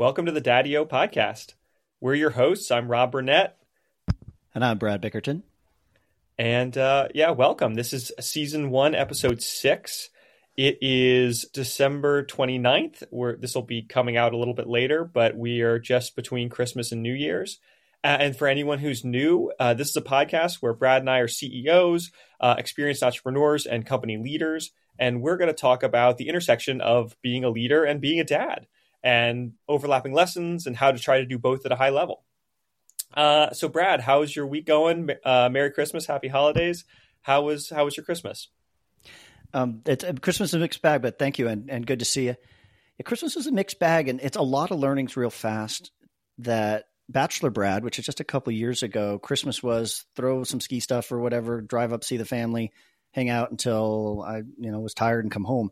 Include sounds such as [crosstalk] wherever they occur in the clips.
Welcome to the Dad-EO podcast. We're your hosts. I'm Rob Burnett. And I'm Brad Bickerton. And uh, yeah, welcome. This is season one, episode six. It is December 29th. Where this will be coming out a little bit later, but we are just between Christmas and New Year's. Uh, and for anyone who's new, uh, this is a podcast where Brad and I are CEOs, uh, experienced entrepreneurs, and company leaders. And we're going to talk about the intersection of being a leader and being a dad and overlapping lessons and how to try to do both at a high level. Uh, so, Brad, how's your week going? Uh, Merry Christmas, Happy Holidays. How was how was your Christmas? Um, it's uh, Christmas is a mixed bag, but thank you and, and good to see you. Yeah, Christmas is a mixed bag, and it's a lot of learnings real fast. That Bachelor Brad, which is just a couple years ago, Christmas was throw some ski stuff or whatever, drive up, see the family, hang out until I you know was tired and come home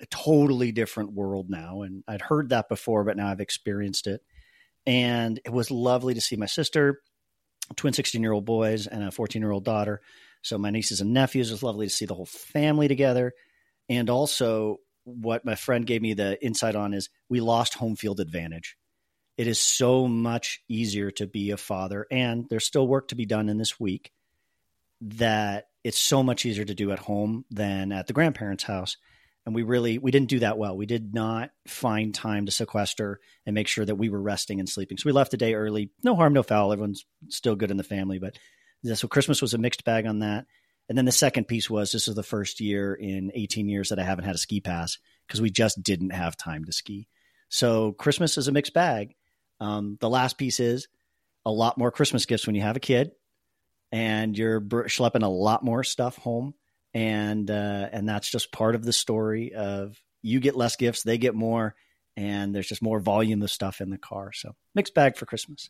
a totally different world now. And I'd heard that before, but now I've experienced it. And it was lovely to see my sister, twin 16 year old boys, and a 14 year old daughter. So my nieces and nephews, it was lovely to see the whole family together. And also, what my friend gave me the insight on is we lost home field advantage. It is so much easier to be a father, and there's still work to be done in this week that it's so much easier to do at home than at the grandparents' house and we really we didn't do that well. We did not find time to sequester and make sure that we were resting and sleeping. So we left a day early. No harm, no foul. Everyone's still good in the family, but so Christmas was a mixed bag on that. And then the second piece was this is the first year in 18 years that I haven't had a ski pass because we just didn't have time to ski. So Christmas is a mixed bag. Um, the last piece is a lot more Christmas gifts when you have a kid and you're schlepping a lot more stuff home and uh, and that's just part of the story of you get less gifts, they get more, and there's just more volume of stuff in the car. So mixed bag for Christmas.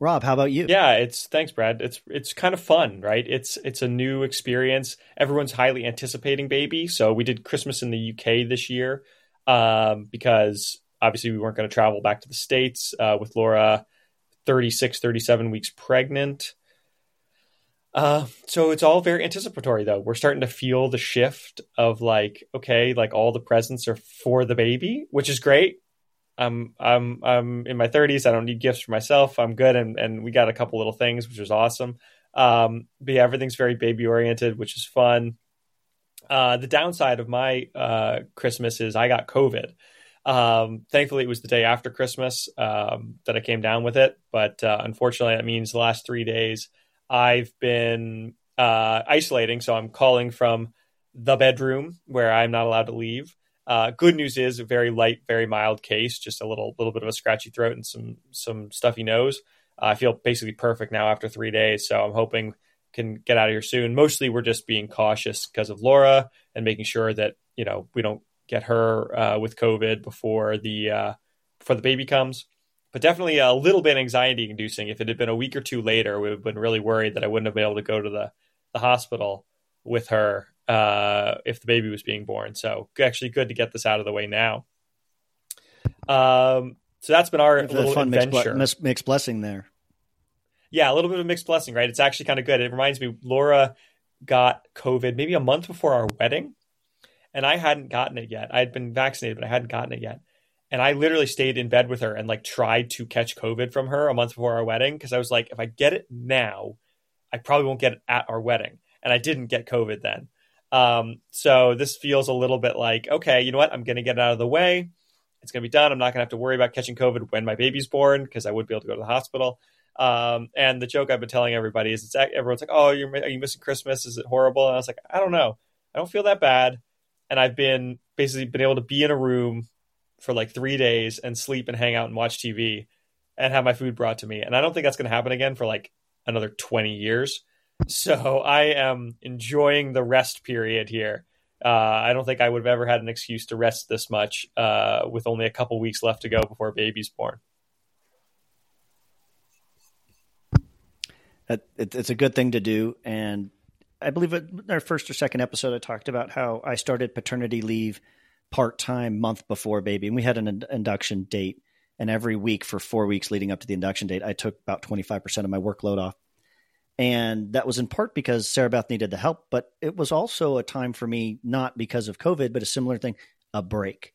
Rob, how about you? Yeah, it's thanks, Brad. It's it's kind of fun, right? It's it's a new experience. Everyone's highly anticipating baby. So we did Christmas in the UK this year um, because obviously we weren't going to travel back to the states uh, with Laura 36, 37 weeks pregnant. Uh, so it's all very anticipatory though. We're starting to feel the shift of like, okay, like all the presents are for the baby, which is great. I'm I'm I'm in my 30s. I don't need gifts for myself. I'm good, and and we got a couple little things, which was awesome. Um, but yeah, everything's very baby oriented, which is fun. Uh, the downside of my uh, Christmas is I got COVID. Um, thankfully, it was the day after Christmas um, that I came down with it, but uh, unfortunately, that means the last three days I've been uh, isolating, so I'm calling from the bedroom where I'm not allowed to leave. Uh, good news is a very light, very mild case, just a little little bit of a scratchy throat and some some stuffy nose. Uh, I feel basically perfect now after three days, so I'm hoping can get out of here soon. Mostly, we're just being cautious because of Laura and making sure that you know we don't get her uh, with COVID before the uh, before the baby comes but definitely a little bit anxiety inducing. If it had been a week or two later, we would have been really worried that I wouldn't have been able to go to the, the hospital with her uh, if the baby was being born. So actually good to get this out of the way now. Um, so that's been our little fun adventure. Mixed, mixed blessing there. Yeah, a little bit of a mixed blessing, right? It's actually kind of good. It reminds me, Laura got COVID maybe a month before our wedding, and I hadn't gotten it yet. I had been vaccinated, but I hadn't gotten it yet and I literally stayed in bed with her and like tried to catch COVID from her a month before our wedding because I was like, if I get it now, I probably won't get it at our wedding. And I didn't get COVID then. Um, so this feels a little bit like, okay, you know what? I'm going to get it out of the way. It's going to be done. I'm not going to have to worry about catching COVID when my baby's born because I would be able to go to the hospital. Um, and the joke I've been telling everybody is it's everyone's like, oh, you're, are you missing Christmas? Is it horrible? And I was like, I don't know. I don't feel that bad. And I've been basically been able to be in a room for like three days and sleep and hang out and watch TV and have my food brought to me. And I don't think that's going to happen again for like another 20 years. So I am enjoying the rest period here. Uh, I don't think I would have ever had an excuse to rest this much uh, with only a couple weeks left to go before a baby's born. It's a good thing to do. And I believe in our first or second episode, I talked about how I started paternity leave – part time month before baby, and we had an induction date. And every week for four weeks leading up to the induction date, I took about 25% of my workload off. And that was in part because Sarah Beth needed the help, but it was also a time for me, not because of COVID, but a similar thing, a break,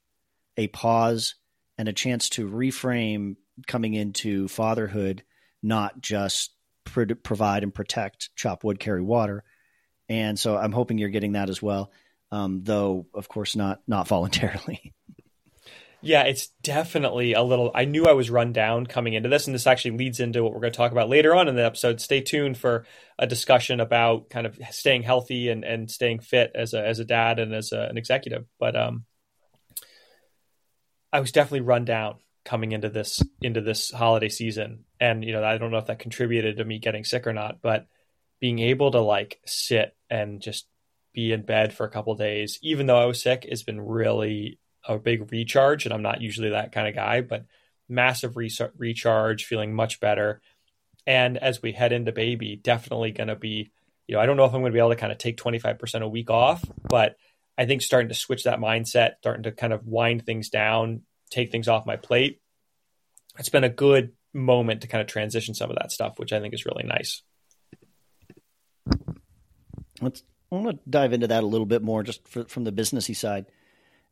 a pause, and a chance to reframe coming into fatherhood, not just pro- provide and protect, chop wood, carry water. And so I'm hoping you're getting that as well, um, though of course not not voluntarily. Yeah, it's definitely a little. I knew I was run down coming into this, and this actually leads into what we're going to talk about later on in the episode. Stay tuned for a discussion about kind of staying healthy and, and staying fit as a as a dad and as a, an executive. But um, I was definitely run down coming into this into this holiday season, and you know I don't know if that contributed to me getting sick or not, but being able to like sit and just be in bed for a couple days, even though I was sick, it's been really a big recharge, and I'm not usually that kind of guy, but massive re- recharge, feeling much better. And as we head into baby, definitely going to be, you know, I don't know if I'm going to be able to kind of take 25% a week off, but I think starting to switch that mindset, starting to kind of wind things down, take things off my plate. It's been a good moment to kind of transition some of that stuff, which I think is really nice. Let's I want to dive into that a little bit more just for, from the businessy side.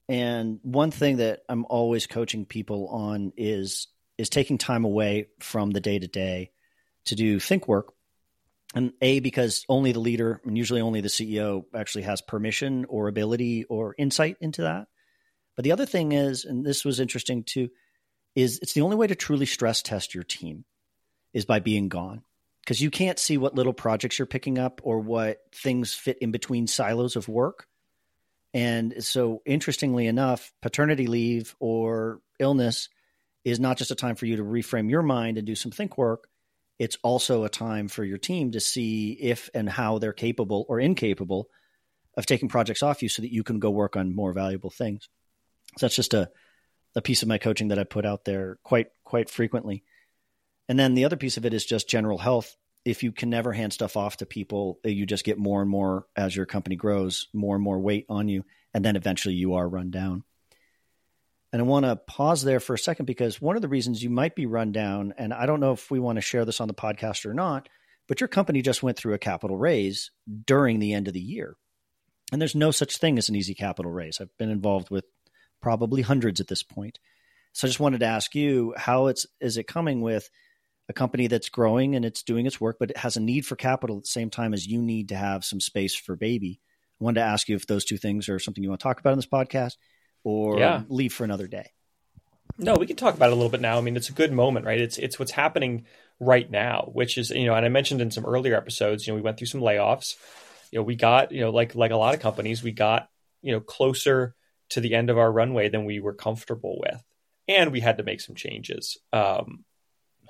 And one thing that I'm always coaching people on is is taking time away from the day to day to do think work. And A, because only the leader and usually only the CEO actually has permission or ability or insight into that. But the other thing is, and this was interesting too, is it's the only way to truly stress test your team is by being gone. Because you can't see what little projects you're picking up or what things fit in between silos of work and so, interestingly enough, paternity leave or illness is not just a time for you to reframe your mind and do some think work. It's also a time for your team to see if and how they're capable or incapable of taking projects off you so that you can go work on more valuable things. So that's just a, a piece of my coaching that I put out there quite quite frequently. And then the other piece of it is just general health if you can never hand stuff off to people, eh, you just get more and more as your company grows, more and more weight on you, and then eventually you are run down. And I want to pause there for a second because one of the reasons you might be run down, and I don't know if we want to share this on the podcast or not, but your company just went through a capital raise during the end of the year. And there's no such thing as an easy capital raise. I've been involved with probably hundreds at this point. So I just wanted to ask you how it's is it coming with a company that's growing and it's doing its work, but it has a need for capital at the same time as you need to have some space for baby. I wanted to ask you if those two things are something you want to talk about in this podcast or yeah. leave for another day. No, we can talk about it a little bit now. I mean, it's a good moment, right? It's it's what's happening right now, which is you know, and I mentioned in some earlier episodes, you know, we went through some layoffs. You know, we got you know, like like a lot of companies, we got you know closer to the end of our runway than we were comfortable with, and we had to make some changes. Um,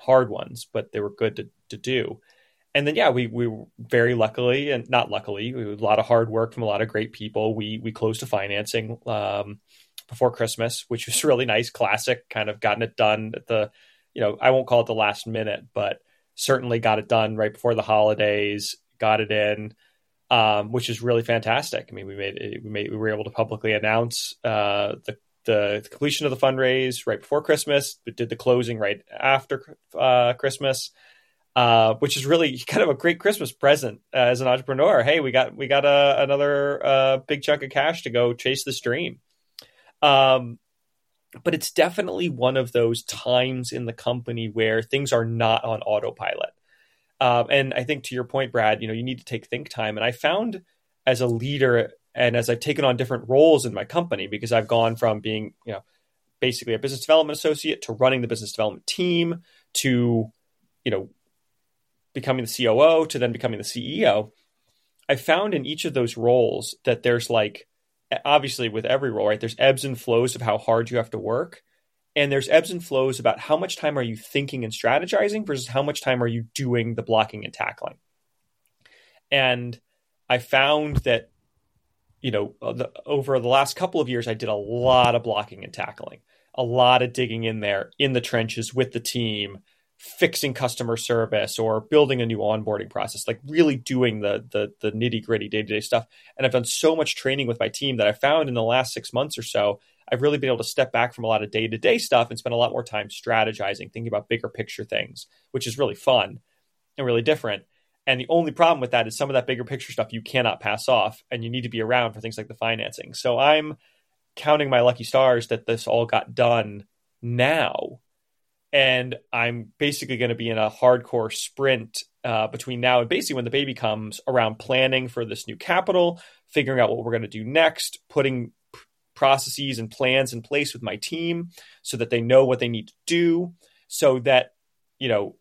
hard ones, but they were good to, to do. And then, yeah, we, we very luckily and not luckily, we, a lot of hard work from a lot of great people. We, we closed a financing um, before Christmas, which was [laughs] really nice, classic, kind of gotten it done at the, you know, I won't call it the last minute, but certainly got it done right before the holidays, got it in. Um, which is really fantastic. I mean, we made we made we were able to publicly announce uh, the the completion of the fundraise right before Christmas, but did the closing right after uh, Christmas, uh, which is really [laughs] kind of a great Christmas present uh, as an entrepreneur. Hey, we got we got a, another uh, big chunk of cash to go chase this dream. Um, but it's definitely one of those times in the company where things are not on autopilot. Um, and I think to your point, Brad, you know, you need to take think time. And I found as a leader and as I've taken on different roles in my company, because I've gone from being, you know, basically a business development associate to running the business development team to, you know, becoming the COO to then becoming the CEO, I found in each of those roles that there's like, obviously with every role, right? There's ebbs and flows of how hard you have to work. And there's ebbs and flows about how much time are you thinking and strategizing versus how much time are you doing the blocking and tackling. And I found that you know, uh, the, over the last couple of years, I did a lot of blocking and tackling, a lot of digging in there in the trenches with the team, fixing customer service or building a new onboarding process, like really doing the the, the nitty gritty day to day stuff. And I've done so much training with my team that I found in the last six months or so, I've really been able to step back from a lot of day to day stuff and spend a lot more time strategizing, thinking about bigger picture things, which is really fun and really different. And the only problem with that is some of that bigger picture stuff you cannot pass off, and you need to be around for things like the financing. So I'm counting my lucky stars that this all got done now. And I'm basically going to be in a hardcore sprint uh, between now and basically when the baby comes around planning for this new capital, figuring out what we're going to do next, putting p- processes and plans in place with my team so that they know what they need to do, so that, you know,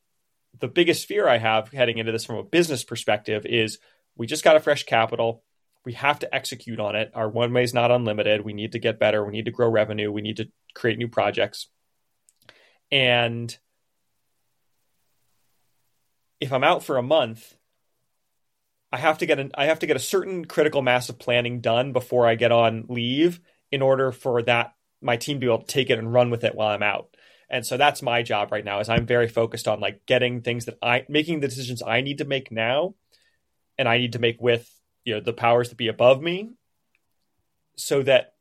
the biggest fear I have heading into this from a business perspective is we just got a fresh capital. We have to execute on it. Our one way is not unlimited. We need to get better. We need to grow revenue. We need to create new projects. And if I'm out for a month, I have to get an I have to get a certain critical mass of planning done before I get on leave in order for that my team to be able to take it and run with it while I'm out. And so that's my job right now is I'm very focused on like getting things that I making the decisions I need to make now and I need to make with you know the powers that be above me so that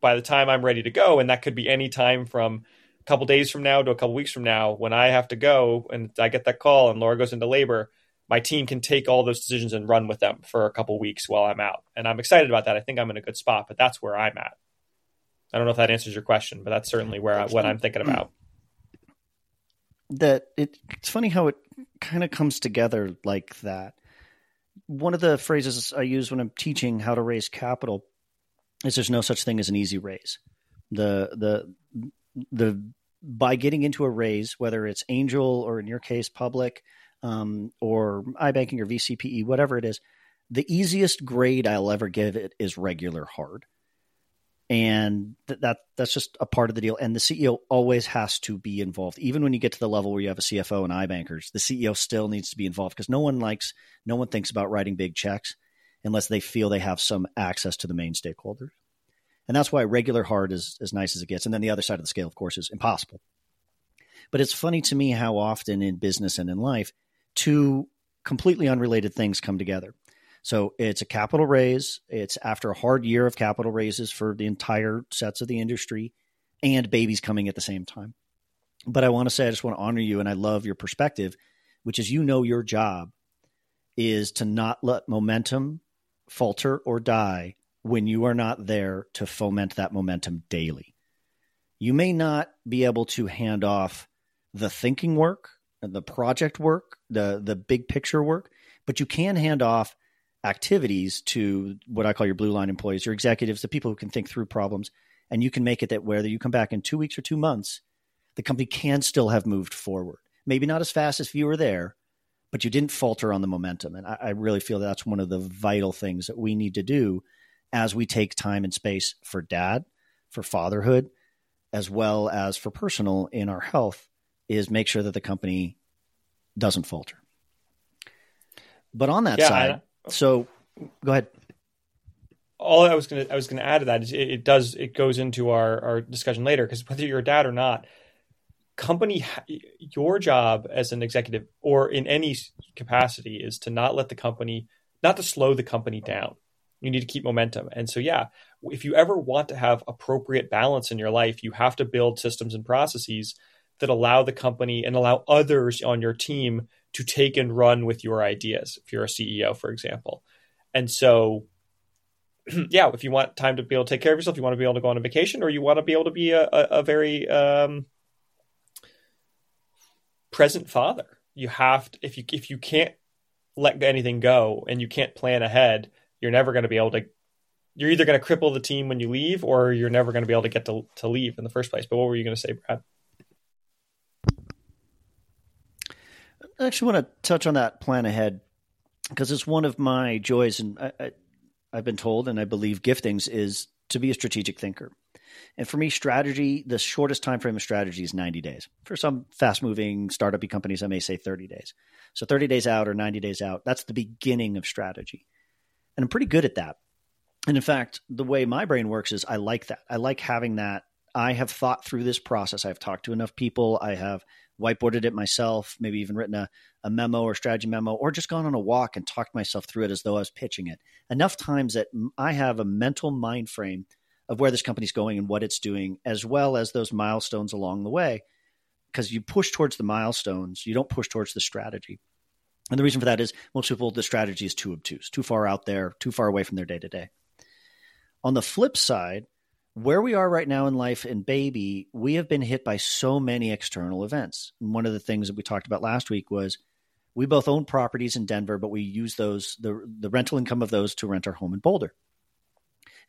by the time I'm ready to go and that could be any time from a couple days from now to a couple weeks from now when I have to go and I get that call and Laura goes into labor my team can take all those decisions and run with them for a couple weeks while I'm out. And I'm excited about that. I think I'm in a good spot but that's where I'm at I don't know if that answers your question but that's certainly where I, what I'm thinking about. [clears throat] that it, it's funny how it kind of comes together like that. One of the phrases I use when I'm teaching how to raise capital is there's no such thing as an easy raise. The the the by getting into a raise, whether it's angel or in your case public, um, or iBanking or VCPE, whatever it is, the easiest grade I'll ever give it is regular hard and th- that that's just a part of the deal. And the CEO always has to be involved, even when you get to the level where you have a CFO and iBankers. The CEO still needs to be involved because no one likes, no one thinks about writing big checks unless they feel they have some access to the main stakeholders. And that's why regular hard is as nice as it gets. And then the other side of the scale, of course, is impossible. But it's funny to me how often in business and in life, two completely unrelated things come together. So it's a capital raise. It's after a hard year of capital raises for the entire sets of the industry and babies coming at the same time. But I want to say, I just want to honor you and I love your perspective, which is you know your job is to not let momentum falter or die when you are not there to foment that momentum daily. You may not be able to hand off the thinking work, the project work, the the big picture work, but you can hand off activities to what I call your blue line employees, your executives, the people who can think through problems, and you can make it that whether you come back in two weeks or two months, the company can still have moved forward. Maybe not as fast as if you were there, but you didn't falter on the momentum. And I, I really feel that's one of the vital things that we need to do as we take time and space for dad, for fatherhood, as well as for personal in our health, is make sure that the company doesn't falter. But on that yeah, side, so go ahead. All I was gonna I was gonna add to that is it, it does it goes into our our discussion later because whether you're a dad or not, company your job as an executive or in any capacity is to not let the company not to slow the company down you need to keep momentum and so yeah if you ever want to have appropriate balance in your life you have to build systems and processes that allow the company and allow others on your team to take and run with your ideas if you're a CEO, for example. And so, [clears throat] yeah, if you want time to be able to take care of yourself, you want to be able to go on a vacation, or you want to be able to be a, a, a very um, present father. You have to, if you if you can't let anything go and you can't plan ahead, you're never going to be able to. You're either going to cripple the team when you leave, or you're never going to be able to get to, to leave in the first place. But what were you going to say, Brad? Actually want to touch on that plan ahead because it's one of my joys, and I, I, I've been told, and I believe giftings is to be a strategic thinker. And for me, strategy, the shortest time frame of strategy is 90 days. For some fast moving startup companies, I may say 30 days. So 30 days out or 90 days out, that's the beginning of strategy. And I'm pretty good at that. And in fact, the way my brain works is I like that. I like having that. I have thought through this process. I've talked to enough people. I have whiteboarded it myself, maybe even written a, a memo or strategy memo, or just gone on a walk and talked myself through it as though I was pitching it. Enough times that I have a mental mind frame of where this company's going and what it's doing, as well as those milestones along the way. Because you push towards the milestones, you don't push towards the strategy. And the reason for that is most people, the strategy is too obtuse, too far out there, too far away from their day to day. On the flip side, where we are right now in life and baby, we have been hit by so many external events. And one of the things that we talked about last week was we both own properties in Denver, but we use those the the rental income of those to rent our home in Boulder.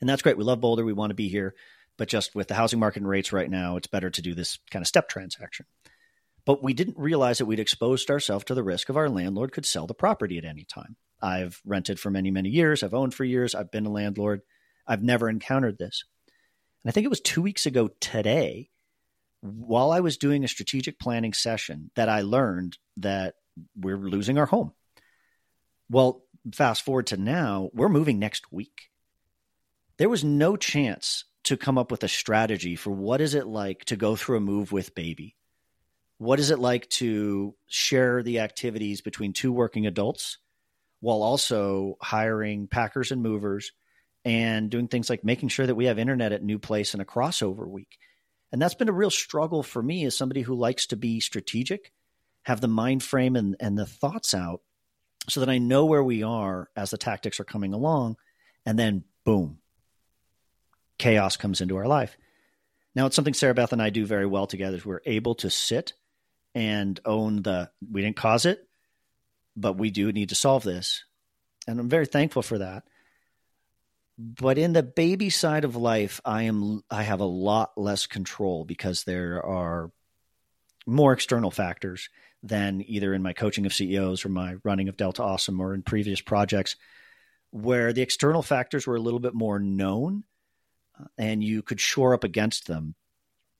And that's great. We love Boulder. We want to be here, but just with the housing market and rates right now, it's better to do this kind of step transaction. But we didn't realize that we'd exposed ourselves to the risk of our landlord could sell the property at any time. I've rented for many, many years. I've owned for years. I've been a landlord. I've never encountered this. And I think it was two weeks ago today, while I was doing a strategic planning session, that I learned that we're losing our home. Well, fast forward to now, we're moving next week. There was no chance to come up with a strategy for what is it like to go through a move with baby? What is it like to share the activities between two working adults while also hiring packers and movers and doing things like making sure that we have internet at new place and a crossover week. And that's been a real struggle for me as somebody who likes to be strategic, have the mind frame and, and the thoughts out so that I know where we are as the tactics are coming along. And then boom, chaos comes into our life. Now it's something Sarah Beth and I do very well together. is We're able to sit and own the we didn't cause it, but we do need to solve this. And I'm very thankful for that but in the baby side of life i am i have a lot less control because there are more external factors than either in my coaching of ceos or my running of delta awesome or in previous projects where the external factors were a little bit more known uh, and you could shore up against them.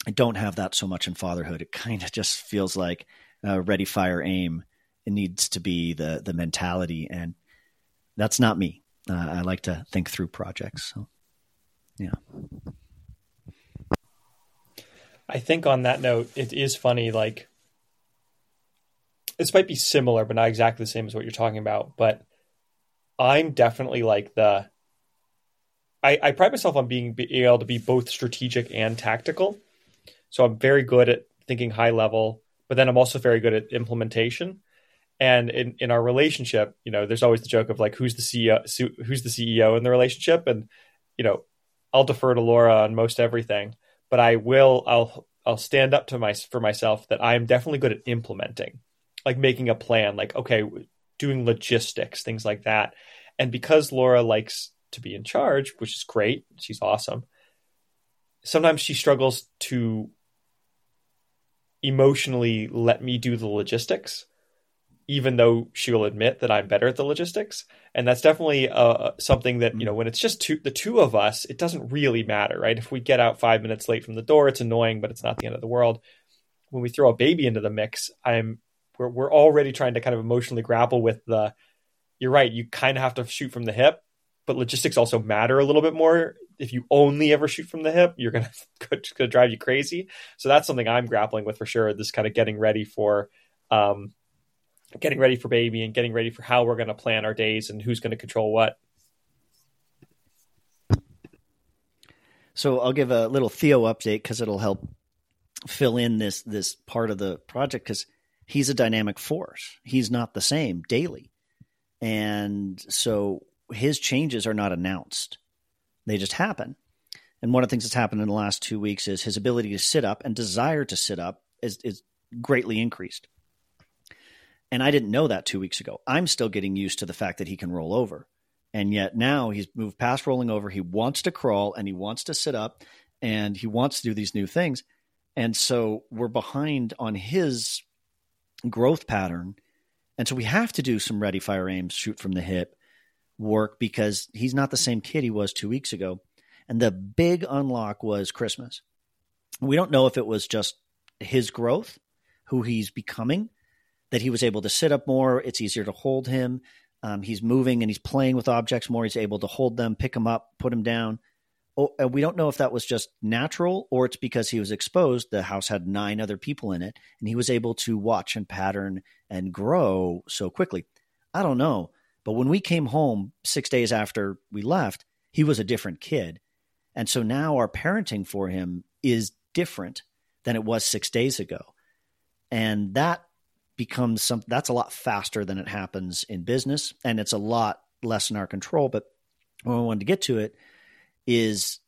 I don't have that so much in fatherhood. It kind of [laughs] just feels like uh, ready fire aim. It needs to be the the mentality and that's not me uh, I like to think through projects. So, yeah. I think on that note, it is funny. Like, this might be similar, but not exactly the same as what you're talking about. But I'm definitely like the. I, I pride myself on being, being able to be both strategic and tactical. So I'm very good at thinking high level, but then I'm also very good at implementation. And in, in our relationship, you know, there's always the joke of like, who's the CEO, who's the CEO in the relationship? And, you know, I'll defer to Laura on most everything, but I will, I'll, I'll stand up to my, for myself that I'm definitely good at implementing, like making a plan, like, okay, doing logistics, things like that. And because Laura likes to be in charge, which is great, she's awesome. Sometimes she struggles to emotionally let me do the logistics even though she'll admit that I'm better at the logistics. And that's definitely uh, something that, you know, when it's just two, the two of us, it doesn't really matter, right? If we get out five minutes late from the door, it's annoying, but it's not the end of the world. When we throw a baby into the mix, I'm, we're, we're already trying to kind of emotionally grapple with the, you're right, you kind of have to shoot from the hip, but logistics also matter a little bit more. If you only ever shoot from the hip, you're going [laughs] to drive you crazy. So that's something I'm grappling with for sure. This kind of getting ready for, um, getting ready for baby and getting ready for how we're going to plan our days and who's going to control what. So I'll give a little Theo update because it'll help fill in this this part of the project because he's a dynamic force. He's not the same daily, and so his changes are not announced; they just happen. And one of the things that's happened in the last two weeks is his ability to sit up and desire to sit up is, is greatly increased. And I didn't know that two weeks ago. I'm still getting used to the fact that he can roll over. And yet now he's moved past rolling over. He wants to crawl and he wants to sit up and he wants to do these new things. And so we're behind on his growth pattern. And so we have to do some ready, fire, aim, shoot from the hip work because he's not the same kid he was two weeks ago. And the big unlock was Christmas. We don't know if it was just his growth, who he's becoming, that he was able to sit up more. It's easier to hold him. Um, he's moving and he's playing with objects more. He's able to hold them, pick them up, put them down. Oh, and we don't know if that was just natural or it's because he was exposed. The house had nine other people in it, and he was able to watch and pattern and grow so quickly. I don't know. But when we came home six days after we left, he was a different kid. And so now our parenting for him is different than it was six days ago. And that becomes some that's a lot faster than it happens in business and it's a lot less in our control but what i wanted to get to it is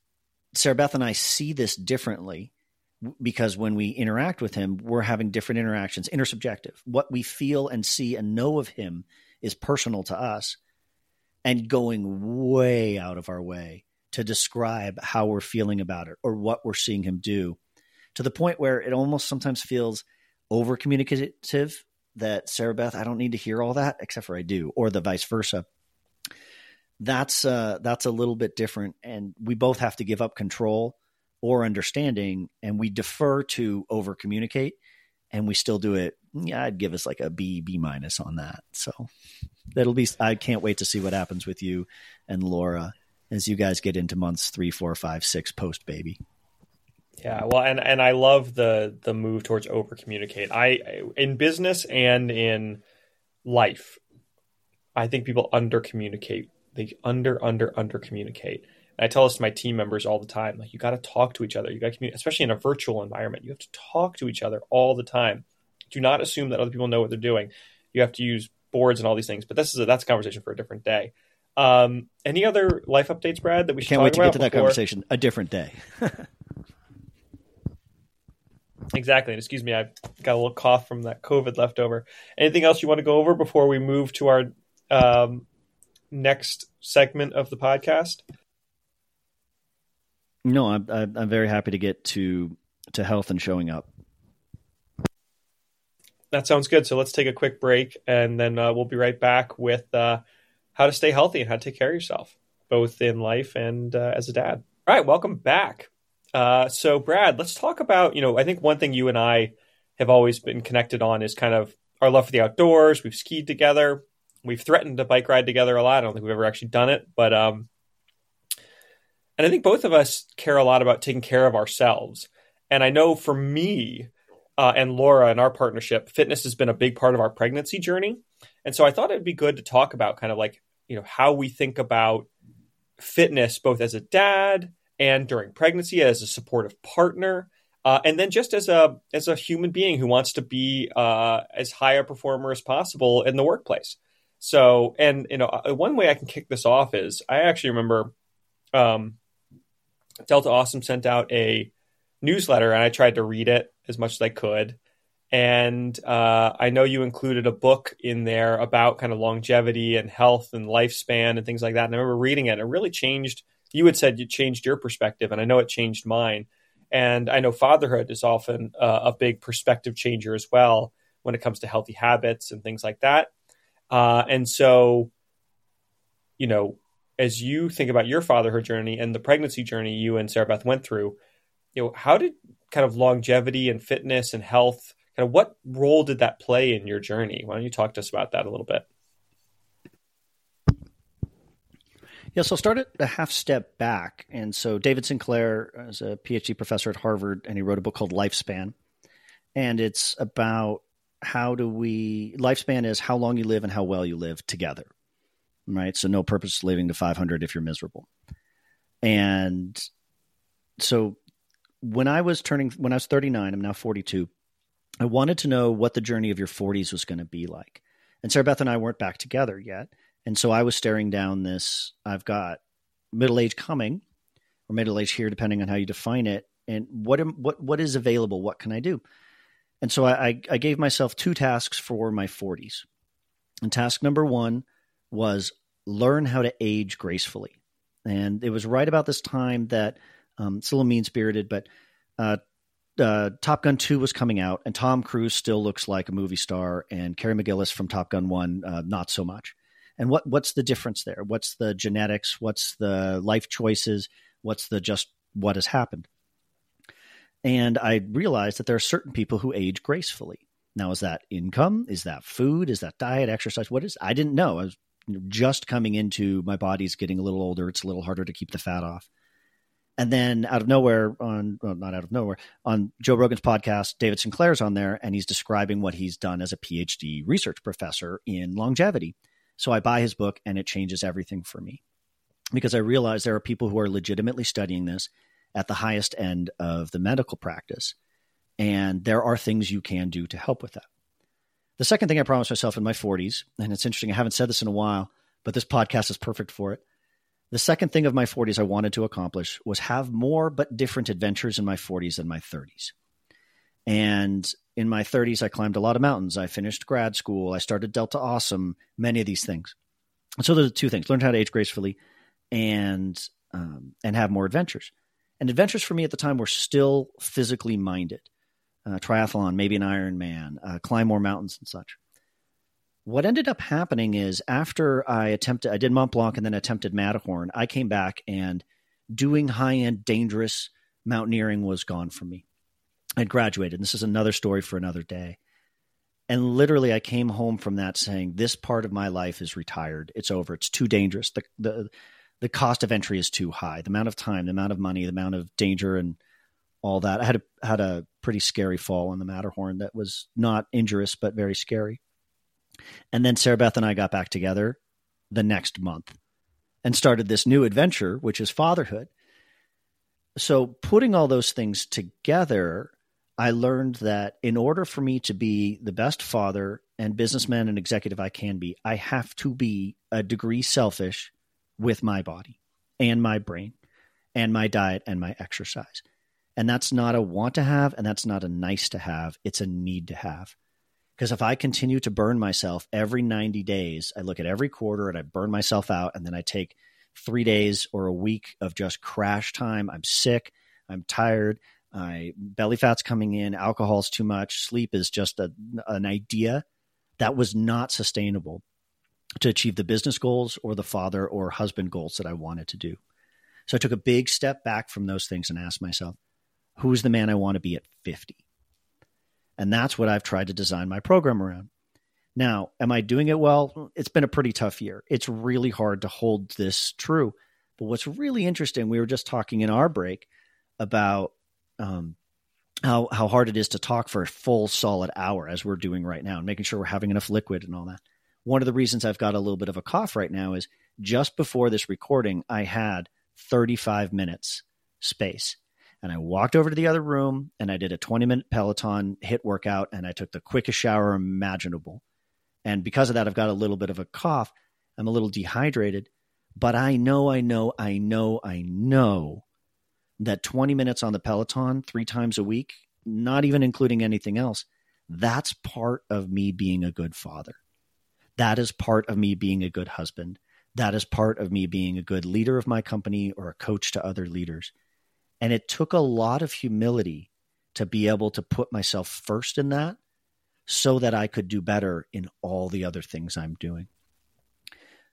Sarah Beth and I see this differently because when we interact with him, we're having different interactions, intersubjective. What we feel and see and know of him is personal to us and going way out of our way to describe how we're feeling about it or what we're seeing him do to the point where it almost sometimes feels over communicative that Sarah Beth, I don't need to hear all that, except for I do, or the vice versa. That's uh, that's a little bit different, and we both have to give up control or understanding, and we defer to over communicate, and we still do it. Yeah, I'd give us like a B B minus on that. So that'll be. I can't wait to see what happens with you and Laura as you guys get into months three, four, five, six post baby. Yeah, well, and and I love the the move towards over communicate. I in business and in life, I think people under communicate. They under under under communicate. And I tell this to my team members all the time. Like you got to talk to each other. You got to communicate, especially in a virtual environment. You have to talk to each other all the time. Do not assume that other people know what they're doing. You have to use boards and all these things. But this is a, that's a conversation for a different day. Um, any other life updates, Brad? That we can't wait to get to that conversation a different day. [laughs] Exactly. And excuse me, I got a little cough from that COVID leftover. Anything else you want to go over before we move to our um, next segment of the podcast? No, I'm, I'm very happy to get to to health and showing up. That sounds good. So let's take a quick break, and then uh, we'll be right back with uh, how to stay healthy and how to take care of yourself, both in life and uh, as a dad. All right, welcome back. Uh, so, Brad, let's talk about, you know, I think one thing you and I have always been connected on is kind of our love for the outdoors. We've skied together. We've threatened to bike ride together a lot. I don't think we've ever actually done it, but, um, and I think both of us care a lot about taking care of ourselves. And I know for me uh, and Laura and our partnership, fitness has been a big part of our pregnancy journey. And so I thought it'd be good to talk about kind of like, you know, how we think about fitness both as a dad and during pregnancy as a supportive partner. Uh, and then just as a as a human being who wants to be uh, as high a performer as possible in the workplace. So, and you know, uh, one way I can kick this off is I actually remember um, Delta Awesome sent out a newsletter, and I tried to read it as much as I could. And uh, I know you included a book in there about kind of longevity and health and lifespan and things like that. And I remember reading it, and it really changed you had said you changed your perspective, and I know it changed mine. And I know fatherhood is often uh, a big perspective changer as well when it comes to healthy habits and things like that. Uh, and so, you know, as you think about your fatherhood journey and the pregnancy journey you and Sarah Beth went through, you know, how did kind of longevity and fitness and health, kind of what role did that play in your journey? Why don't you talk to us about that a little bit? Yeah, so I'll start it a half step back. And so David Sinclair is a PhD professor at Harvard, and he wrote a book called Lifespan. And it's about how do we, lifespan is how long you live and how well you live together, right? So no purpose living to 500 if you're miserable. And so when I was turning, when I was 39, I'm now 42, I wanted to know what the journey of your 40s was going to be like. And Sarah Beth and I weren't back together yet. And so I was staring down this. I've got middle age coming, or middle age here, depending on how you define it. And what am, what what is available? What can I do? And so I, I gave myself two tasks for my 40s. And task number one was learn how to age gracefully. And it was right about this time that um, it's a little mean spirited, but uh, uh, Top Gun 2 was coming out, and Tom Cruise still looks like a movie star, and Kelly McGillis from Top Gun 1, uh, not so much and what what's the difference there? What's the genetics? What's the life choices? What's the just what has happened? And i realized that there are certain people who age gracefully. Now is that income? Is that food? Is that diet exercise? What is i didn't know. I was just coming into my body's getting a little older. It's a little harder to keep the fat off. And then out of nowhere on well, not out of nowhere on joe rogan's podcast david sinclair's on there and he's describing what he's done as a phd research professor in longevity so I buy his book and it changes everything for me because I realize there are people who are legitimately studying this at the highest end of the medical practice. And there are things you can do to help with that. The second thing I promised myself in my 40s, and it's interesting, I haven't said this in a while, but this podcast is perfect for it. The second thing of my 40s I wanted to accomplish was have more but different adventures in my 40s than my 30s. And in my 30s, I climbed a lot of mountains. I finished grad school. I started Delta Awesome, many of these things. So those are two things learn how to age gracefully and, um, and have more adventures. And adventures for me at the time were still physically minded uh, triathlon, maybe an Ironman, uh, climb more mountains and such. What ended up happening is after I attempted, I did Mont Blanc and then attempted Matterhorn, I came back and doing high end, dangerous mountaineering was gone from me. I'd graduated. And this is another story for another day. And literally, I came home from that saying, "This part of my life is retired. It's over. It's too dangerous. The the the cost of entry is too high. The amount of time, the amount of money, the amount of danger, and all that. I had a had a pretty scary fall on the Matterhorn that was not injurious but very scary. And then Sarah Beth and I got back together the next month and started this new adventure, which is fatherhood. So putting all those things together, I learned that in order for me to be the best father and businessman and executive I can be, I have to be a degree selfish with my body and my brain and my diet and my exercise. And that's not a want to have and that's not a nice to have. It's a need to have. Because if I continue to burn myself every 90 days, I look at every quarter and I burn myself out and then I take three days or a week of just crash time. I'm sick. I'm tired. My belly fat's coming in. Alcohol's too much. Sleep is just a, an idea that was not sustainable to achieve the business goals or the father or husband goals that I wanted to do. So I took a big step back from those things and asked myself, who's the man I want to be at 50? And that's what I've tried to design my program around. Now, am I doing it well? It's been a pretty tough year. It's really hard to hold this true. But what's really interesting, we were just talking in our break about um, how how hard it is to talk for a full solid hour as we're doing right now, and making sure we're having enough liquid and all that. One of the reasons I've got a little bit of a cough right now is just before this recording, I had 35 minutes space and I walked over to the other room and I did a 20 minute Peloton HIIT workout and I took the quickest shower imaginable. And because of that, I've got a little bit of a cough. I'm a little dehydrated, but I know, I know, I know, I know that 20 minutes on the Peloton three times a week, not even including anything else, that's part of me being a good father. That is part of me being a good husband. That is part of me being a good leader of my company or a coach to other leaders. And it took a lot of humility to be able to put myself first in that so that I could do better in all the other things I'm doing.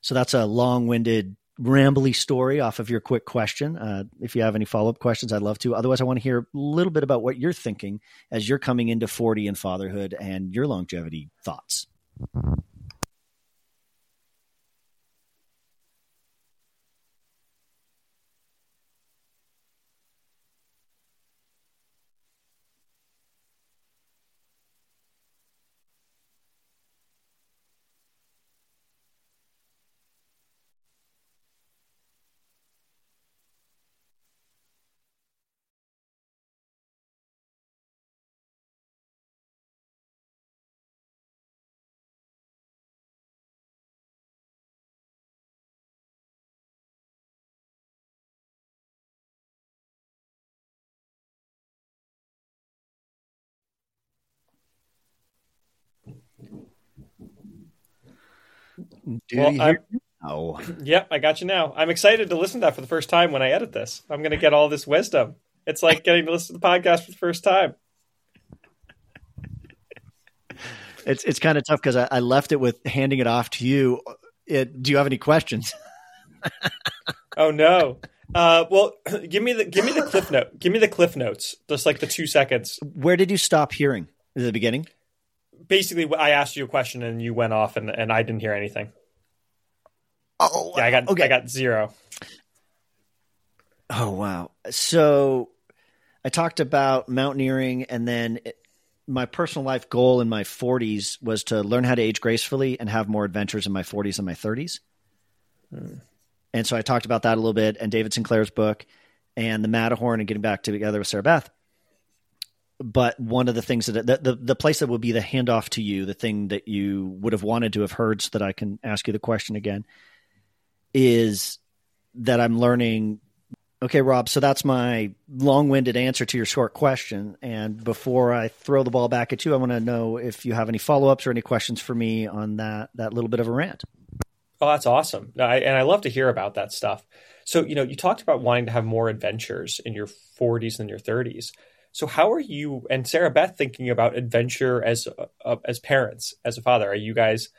So that's a long winded, rambly story off of your quick question. Uh, if you have any follow up questions, I'd love to. Otherwise, I want to hear a little bit about what you're thinking as you're coming into 40 and fatherhood and your longevity thoughts. Well, Oh. [clears throat] Yep, I got you now. I'm excited to listen to that for the first time when I edit this. I'm going to get all this wisdom. It's like getting to listen to the podcast for the first time. [laughs] It's it's kind of tough because I, I, left it with handing it off to you. It, do you have any questions? [laughs] oh no. Uh, well, [clears throat] give me the give me the cliff note. Give me the cliff notes. Just like the two seconds. Where did you stop hearing? Is it the beginning? basically I asked you a question and you went off and, and I didn't hear anything. Oh, yeah, I got okay. I got zero. Oh wow! So I talked about mountaineering, and then it, my personal life goal in my 40s was to learn how to age gracefully and have more adventures in my 40s and my 30s. Hmm. And so I talked about that a little bit, and David Sinclair's book, and the Matterhorn, and getting back together with Sarah Beth but one of the things that the, the, the place that would be the handoff to you, the thing that you would have wanted to have heard, so that I can ask you the question again, is that I'm learning. Okay, Rob. So that's my long-winded answer to your short question. And before I throw the ball back at you, I want to know if you have any follow-ups or any questions for me on that that little bit of a rant. Oh, that's awesome. I, and I love to hear about that stuff. So, you know, you talked about wanting to have more adventures in your 40s than your 30s. So, how are you and Sarah Beth thinking about adventure as uh, as parents, as a father? Are you guys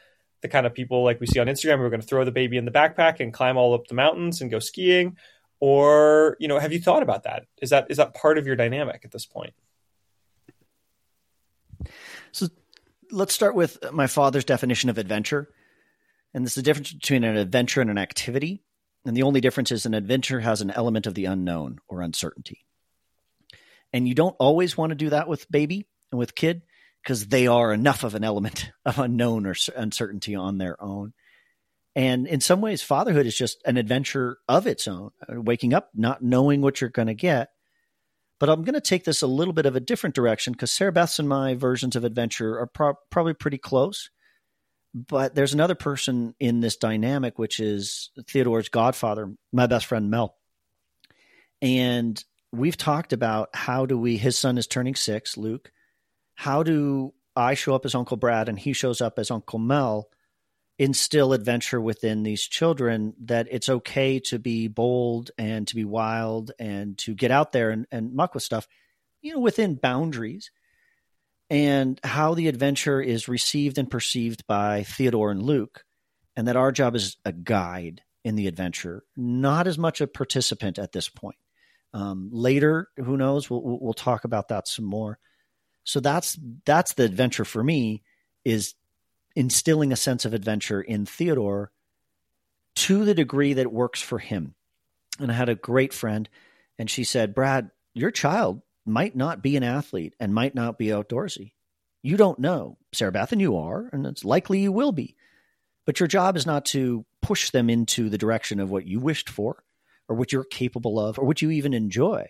the kind of people like we see on Instagram? We're going to throw the baby in the backpack and climb all up the mountains and go skiing, or you know, have you thought about that? Is that is that part of your dynamic at this point? So, let's start with my father's definition of adventure. And this is the difference between an adventure and an activity. And the only difference is an adventure has an element of the unknown or uncertainty. And you don't always want to do that with baby and with kid because they are enough of an element of unknown or uncertainty on their own. And in some ways, fatherhood is just an adventure of its own, uh, waking up, not knowing what you're going to get. But I'm going to take this a little bit of a different direction because Sarah Beth's and my versions of adventure are pro- probably pretty close. But there's another person in this dynamic, which is Theodore's godfather, my best friend Mel. And we've talked about how do we, his son is turning six, Luke. How do I show up as Uncle Brad and he shows up as Uncle Mel? Instill adventure within these children that it's okay to be bold and to be wild and to get out there and, and muck with stuff, you know, within boundaries and how the adventure is received and perceived by Theodore and Luke, and that our job is a guide in the adventure, not as much a participant at this point. Um, later, who knows? We'll, we'll talk about that some more. So that's that's the adventure for me is instilling a sense of adventure in Theodore to the degree that works for him. And I had a great friend, and she said, "Brad, your child might not be an athlete and might not be outdoorsy. You don't know. Sarah Beth and you are, and it's likely you will be. But your job is not to push them into the direction of what you wished for or what you're capable of or what you even enjoy.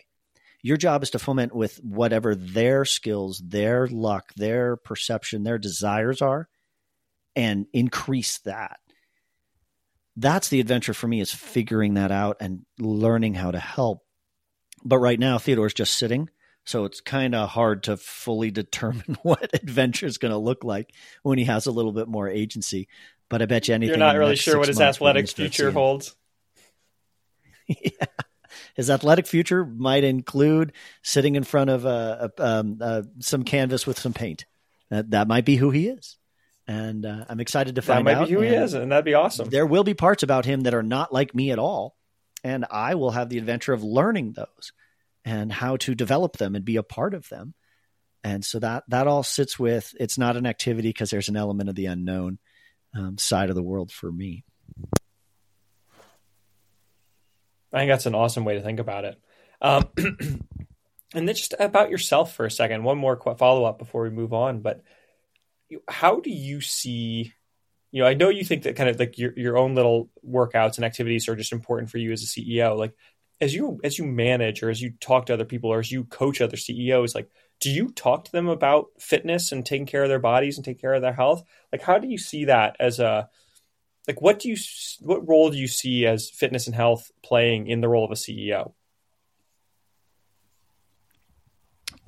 Your job is to foment with whatever their skills, their luck, their perception, their desires are and increase that. That's the adventure for me is figuring that out and learning how to help. But right now, Theodore's just sitting so it's kind of hard to fully [laughs] determine [laughs] what adventure is going to look like when he has a little bit more agency. But I bet you anything. You're not really sure what his athletic future holds. [laughs] yeah. His athletic future might include sitting in front of a, a, um, uh, some canvas with some paint. That, that might be who he is. And uh, I'm excited to find out. That might be who he is, and that'd be awesome. There will be parts about him that are not like me at all. And I will have the adventure of learning those and how to develop them and be a part of them. And so that that all sits with it's not an activity because there's an element of the unknown um, side of the world for me. I think that's an awesome way to think about it. Um, [clears throat] and then just about yourself for a second. One more follow up before we move on. But how do you see? You know, I know you think that kind of like your your own little workouts and activities are just important for you as a CEO. Like, as you as you manage or as you talk to other people or as you coach other CEOs, like do you talk to them about fitness and taking care of their bodies and take care of their health? Like how do you see that as a like what do you what role do you see as fitness and health playing in the role of a CEO?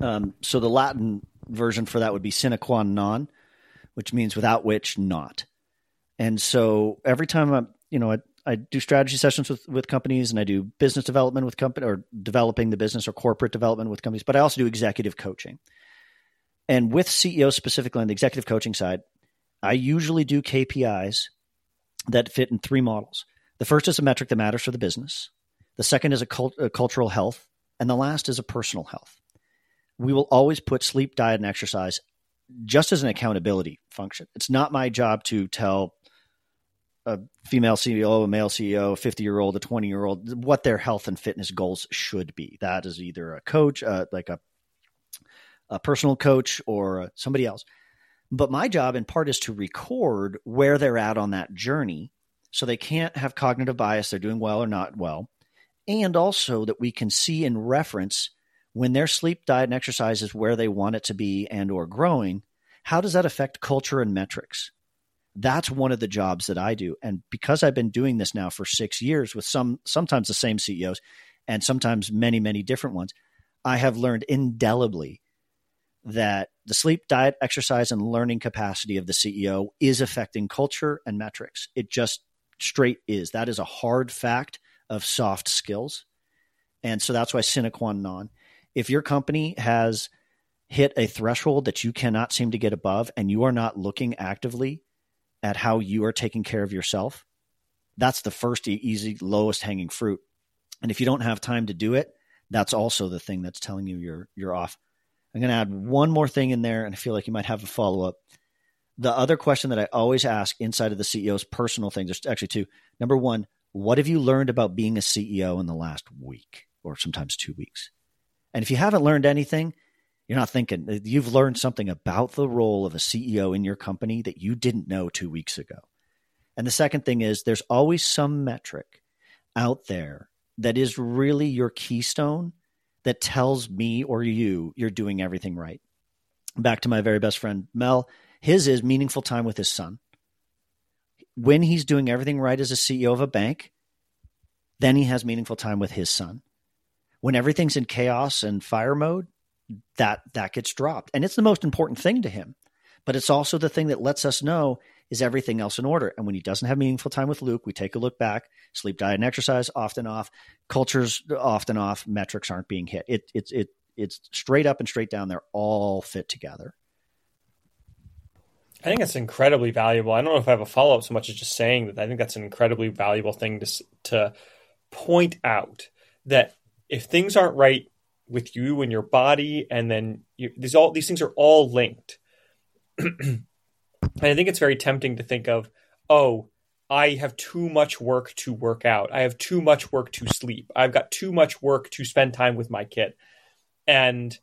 Um, so the Latin version for that would be sine qua non, which means without which not. And so every time I'm, you know, I, I do strategy sessions with, with companies and I do business development with company or developing the business or corporate development with companies, but I also do executive coaching. And with CEOs specifically on the executive coaching side, I usually do KPIs that fit in three models. The first is a metric that matters for the business. The second is a, cult, a cultural health. And the last is a personal health. We will always put sleep, diet, and exercise just as an accountability function. It's not my job to tell a female CEO, a male CEO, a 50 year old, a 20 year old, what their health and fitness goals should be. That is either a coach, uh, like a, a personal coach, or somebody else. But my job in part is to record where they're at on that journey so they can't have cognitive bias, they're doing well or not well. And also that we can see and reference when their sleep, diet, and exercise is where they want it to be and or growing, how does that affect culture and metrics? That's one of the jobs that I do. And because I've been doing this now for six years with some sometimes the same CEOs and sometimes many, many different ones, I have learned indelibly that the sleep, diet, exercise, and learning capacity of the CEO is affecting culture and metrics. It just straight is. That is a hard fact of soft skills. And so that's why sine qua non. If your company has hit a threshold that you cannot seem to get above and you are not looking actively at how you are taking care of yourself, that's the first easy, lowest hanging fruit. And if you don't have time to do it, that's also the thing that's telling you you're you're off. I'm going to add one more thing in there, and I feel like you might have a follow up. The other question that I always ask inside of the CEO's personal things, there's actually two. Number one, what have you learned about being a CEO in the last week or sometimes two weeks? And if you haven't learned anything, you're not thinking you've learned something about the role of a CEO in your company that you didn't know two weeks ago. And the second thing is there's always some metric out there that is really your keystone that tells me or you you're doing everything right. Back to my very best friend, Mel, his is meaningful time with his son. When he's doing everything right as a CEO of a bank, then he has meaningful time with his son. When everything's in chaos and fire mode, that that gets dropped. And it's the most important thing to him. But it's also the thing that lets us know is everything else in order? And when he doesn't have meaningful time with Luke, we take a look back. Sleep, diet, and exercise often off. Cultures often off. Metrics aren't being hit. It, it's it it's straight up and straight down. They're all fit together. I think it's incredibly valuable. I don't know if I have a follow up so much as just saying that I think that's an incredibly valuable thing to to point out that if things aren't right with you and your body, and then you, these all these things are all linked. [clears throat] And I think it's very tempting to think of, oh, I have too much work to work out. I have too much work to sleep. I've got too much work to spend time with my kid. And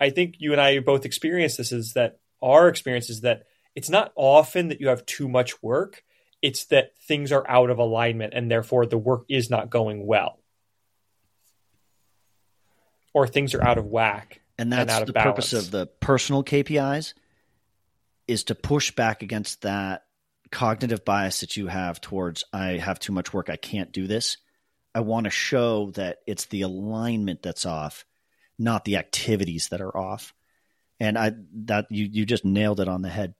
I think you and I both experience this is that our experience is that it's not often that you have too much work. It's that things are out of alignment and therefore the work is not going well. Or things are out of whack. And that's and the balance. purpose of the personal KPIs is to push back against that cognitive bias that you have towards I have too much work, I can't do this. I want to show that it's the alignment that's off, not the activities that are off. And I that you you just nailed it on the head.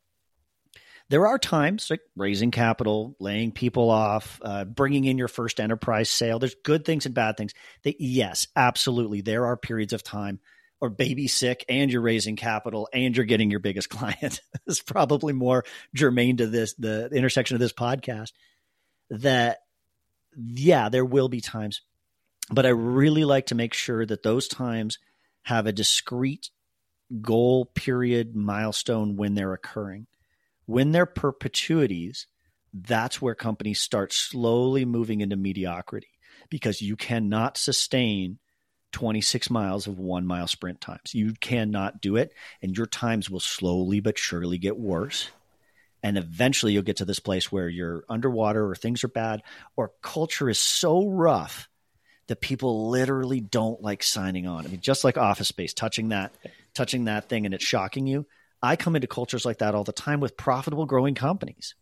There are times like raising capital, laying people off, uh, bringing in your first enterprise sale. There's good things and bad things. That yes, absolutely, there are periods of time or baby sick and you're raising capital and you're getting your biggest [laughs] client is probably more germane to this the intersection of this podcast that yeah there will be times. But i really like to make sure that those times have a discrete goal period milestone when they're occurring. When they're perpetuities that's where companies start slowly moving into mediocrity because you cannot sustain 26 miles of one mile sprint times. You cannot do it, and your times will slowly but surely get worse. And eventually you'll get to this place where you're underwater or things are bad or culture is so rough that people literally don't like signing on. I mean, just like office space, touching that, touching that thing and it's shocking you. I come into cultures like that all the time with profitable growing companies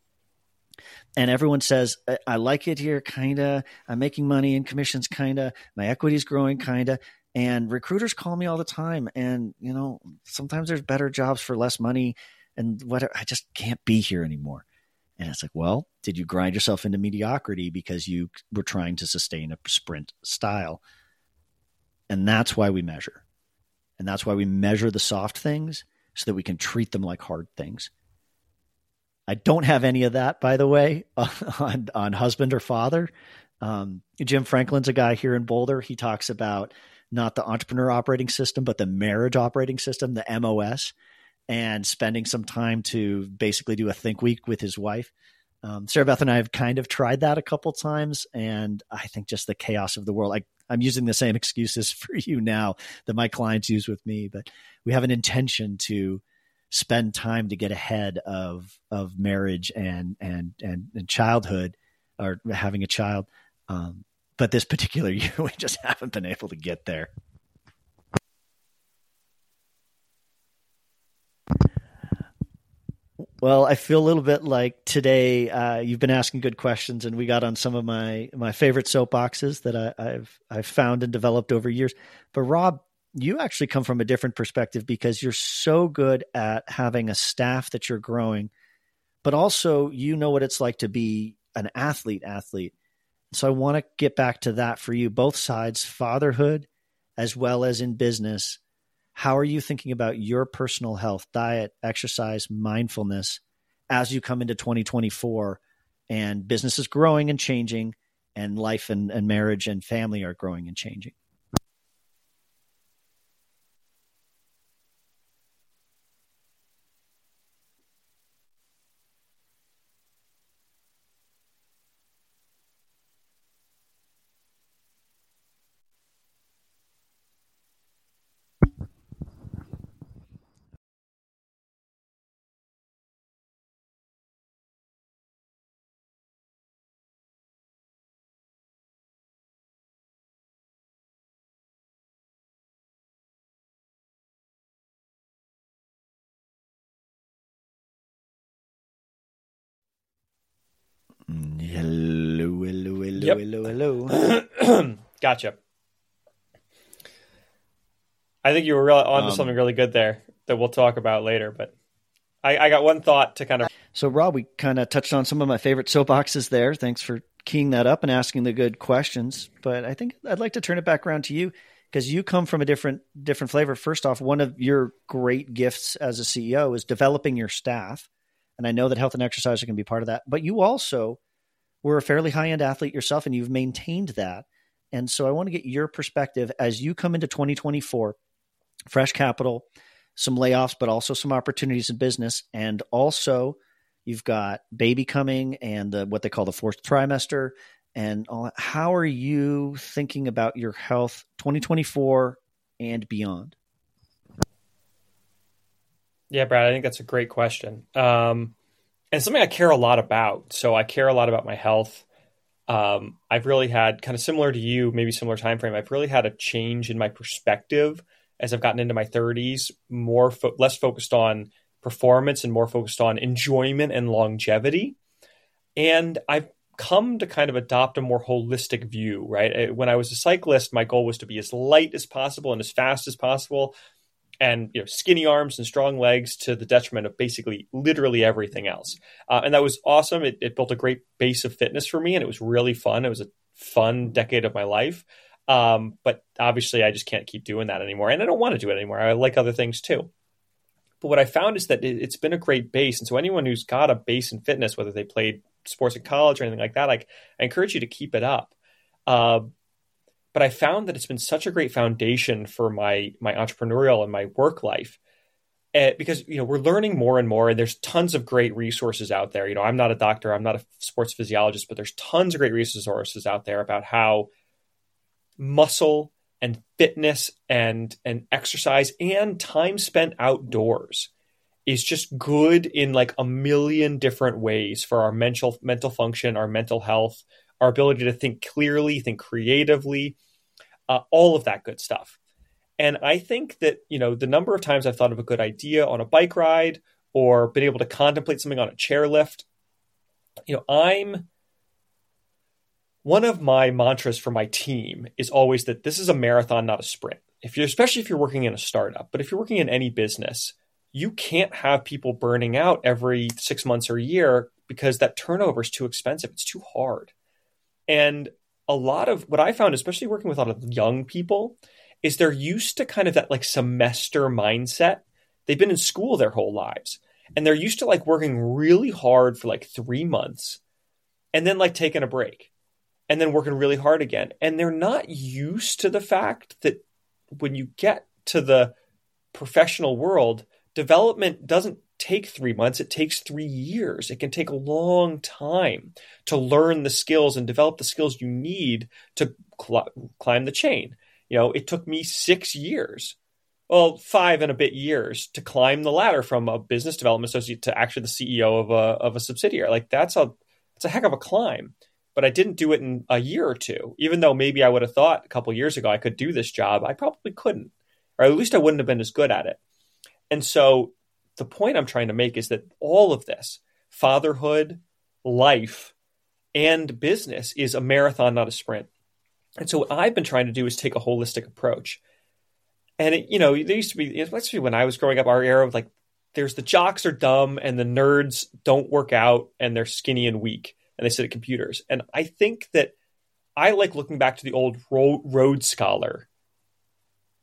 and everyone says I, like it here kind of i'm making money in commissions kind of my equity's growing kind of and recruiters call me all the time and you know sometimes there's better jobs for less money and what i just can't be here anymore. And it's like well did you grind yourself into mediocrity because you were trying to sustain a sprint style? And that's why we measure. And that's why we measure the soft things so that we can treat them like hard things I don't have any of that, by the way, [laughs] on, on husband or father. Um, Jim Franklin's a guy here in Boulder. He talks about not the entrepreneur operating system, but the marriage operating system, the MOS, and spending some time to basically do a think week with his wife. Um, Sarah Beth and I have kind of tried that a couple times, and I think just the chaos of the world. I, I'm using the same [laughs] excuses for you now that my clients use with me, but we have an intention to spend time to get ahead of of marriage and and and, and childhood or having a child. Um, but this particular [laughs] year, we just haven't been able to get there. Well, I feel a little bit like today. Uh, you've been asking good questions, and we got on some of my my favorite soapboxes that I, I've I've found and developed over years. But Rob, you actually come from a different perspective because you're so good at having a staff that you're growing, but also you know what it's like to be an athlete. Athlete. So I want to get back to that for you, both sides, fatherhood as well as in business how are you thinking about your personal health, diet, exercise, mindfulness as you come into 2024 and business is growing and changing and life and, and marriage and family are growing and changing? Hello, hello, hello, yep. hello, hello. [clears throat] gotcha. I think you were really onto um, something really good there that we'll talk about later. But I, I got one thought to kind of. So, Rob, we kind of touched on some of my favorite soapboxes there. Thanks for keying that up and asking the good questions. But I think I'd like to turn it back around to you because you come from a different different flavor. First off, one of your great gifts as a CEO is developing your staff. And I know that health and exercise are going to be part of that. But you also were a fairly high end athlete yourself and you've maintained that. And so I want to get your perspective as you come into 2024, fresh capital, some layoffs, but also some opportunities in business. And also, you've got baby coming and the, what they call the fourth trimester. And all, how are you thinking about your health 2024 and beyond? Yeah, Brad, I think that's a great question. Um, and something I care a lot about. So I care a lot about my health. Um, I've really had kind of similar to you, maybe similar time frame. I've really had a change in my perspective as I've gotten into my 30s, more fo- less focused on performance and more focused on enjoyment and longevity. And I've come to kind of adopt a more holistic view, right? When I was a cyclist, my goal was to be as light as possible and as fast as possible and you know skinny arms and strong legs to the detriment of basically literally everything else. Uh, and that was awesome. It, it, built a great base of fitness for me, and it was really fun. It was a fun decade of my life. Um, but obviously, I just can't keep doing that anymore, and I don't want to do it anymore. I like other things too. But what I found is that it, has been a great base, and so anyone who's got a base in fitness, whether they played sports in college or anything like that, like I encourage you to keep it up. Uh, but I found that it's been such a great foundation for my my entrepreneurial and my work life. Uh, because you know we're learning more and more and there's tons of great resources out there you know i'm not a doctor i'm not a sports physiologist but there's tons of great resources out there about how muscle and fitness and and exercise and time spent outdoors is just good in like a million different ways for our mental mental function our mental health our ability to think clearly, think creatively, uh, all of that good stuff. And I think that, you know, the number of times I've thought of a good idea on a bike ride or been able to contemplate something on a chairlift, you know, I'm one of my mantras for my team is always that this is a marathon, not a sprint. If you're, especially if you're working in a startup, but if you're working in any business, you can't have people burning out every six months or a year because that turnover is too expensive. It's too hard. And a lot of what I found, especially working with a lot of young people, is they're used to kind of that like semester mindset. They've been in school their whole lives and they're used to like working really hard for like three months and then like taking a break and then working really hard again. And they're not used to the fact that when you get to the professional world, development doesn't take three months, it takes three years. It can take a long time to learn the skills and develop the skills you need to cl- climb the chain. You know, it took me six years, well, five and a bit years to climb the ladder from a business development associate to actually the CEO of a of a subsidiary. Like that's a it's a heck of a climb. But I didn't do it in a year or two. Even though maybe I would have thought a couple years ago I could do this job, I probably couldn't, or at least I wouldn't have been as good at it. And so the point I'm trying to make is that all of this fatherhood, life, and business is a marathon, not a sprint. And so what I've been trying to do is take a holistic approach. And it, you know, there used to be, especially when I was growing up, our era of like, there's the jocks are dumb and the nerds don't work out and they're skinny and weak and they sit at computers. And I think that I like looking back to the old Rhodes Scholar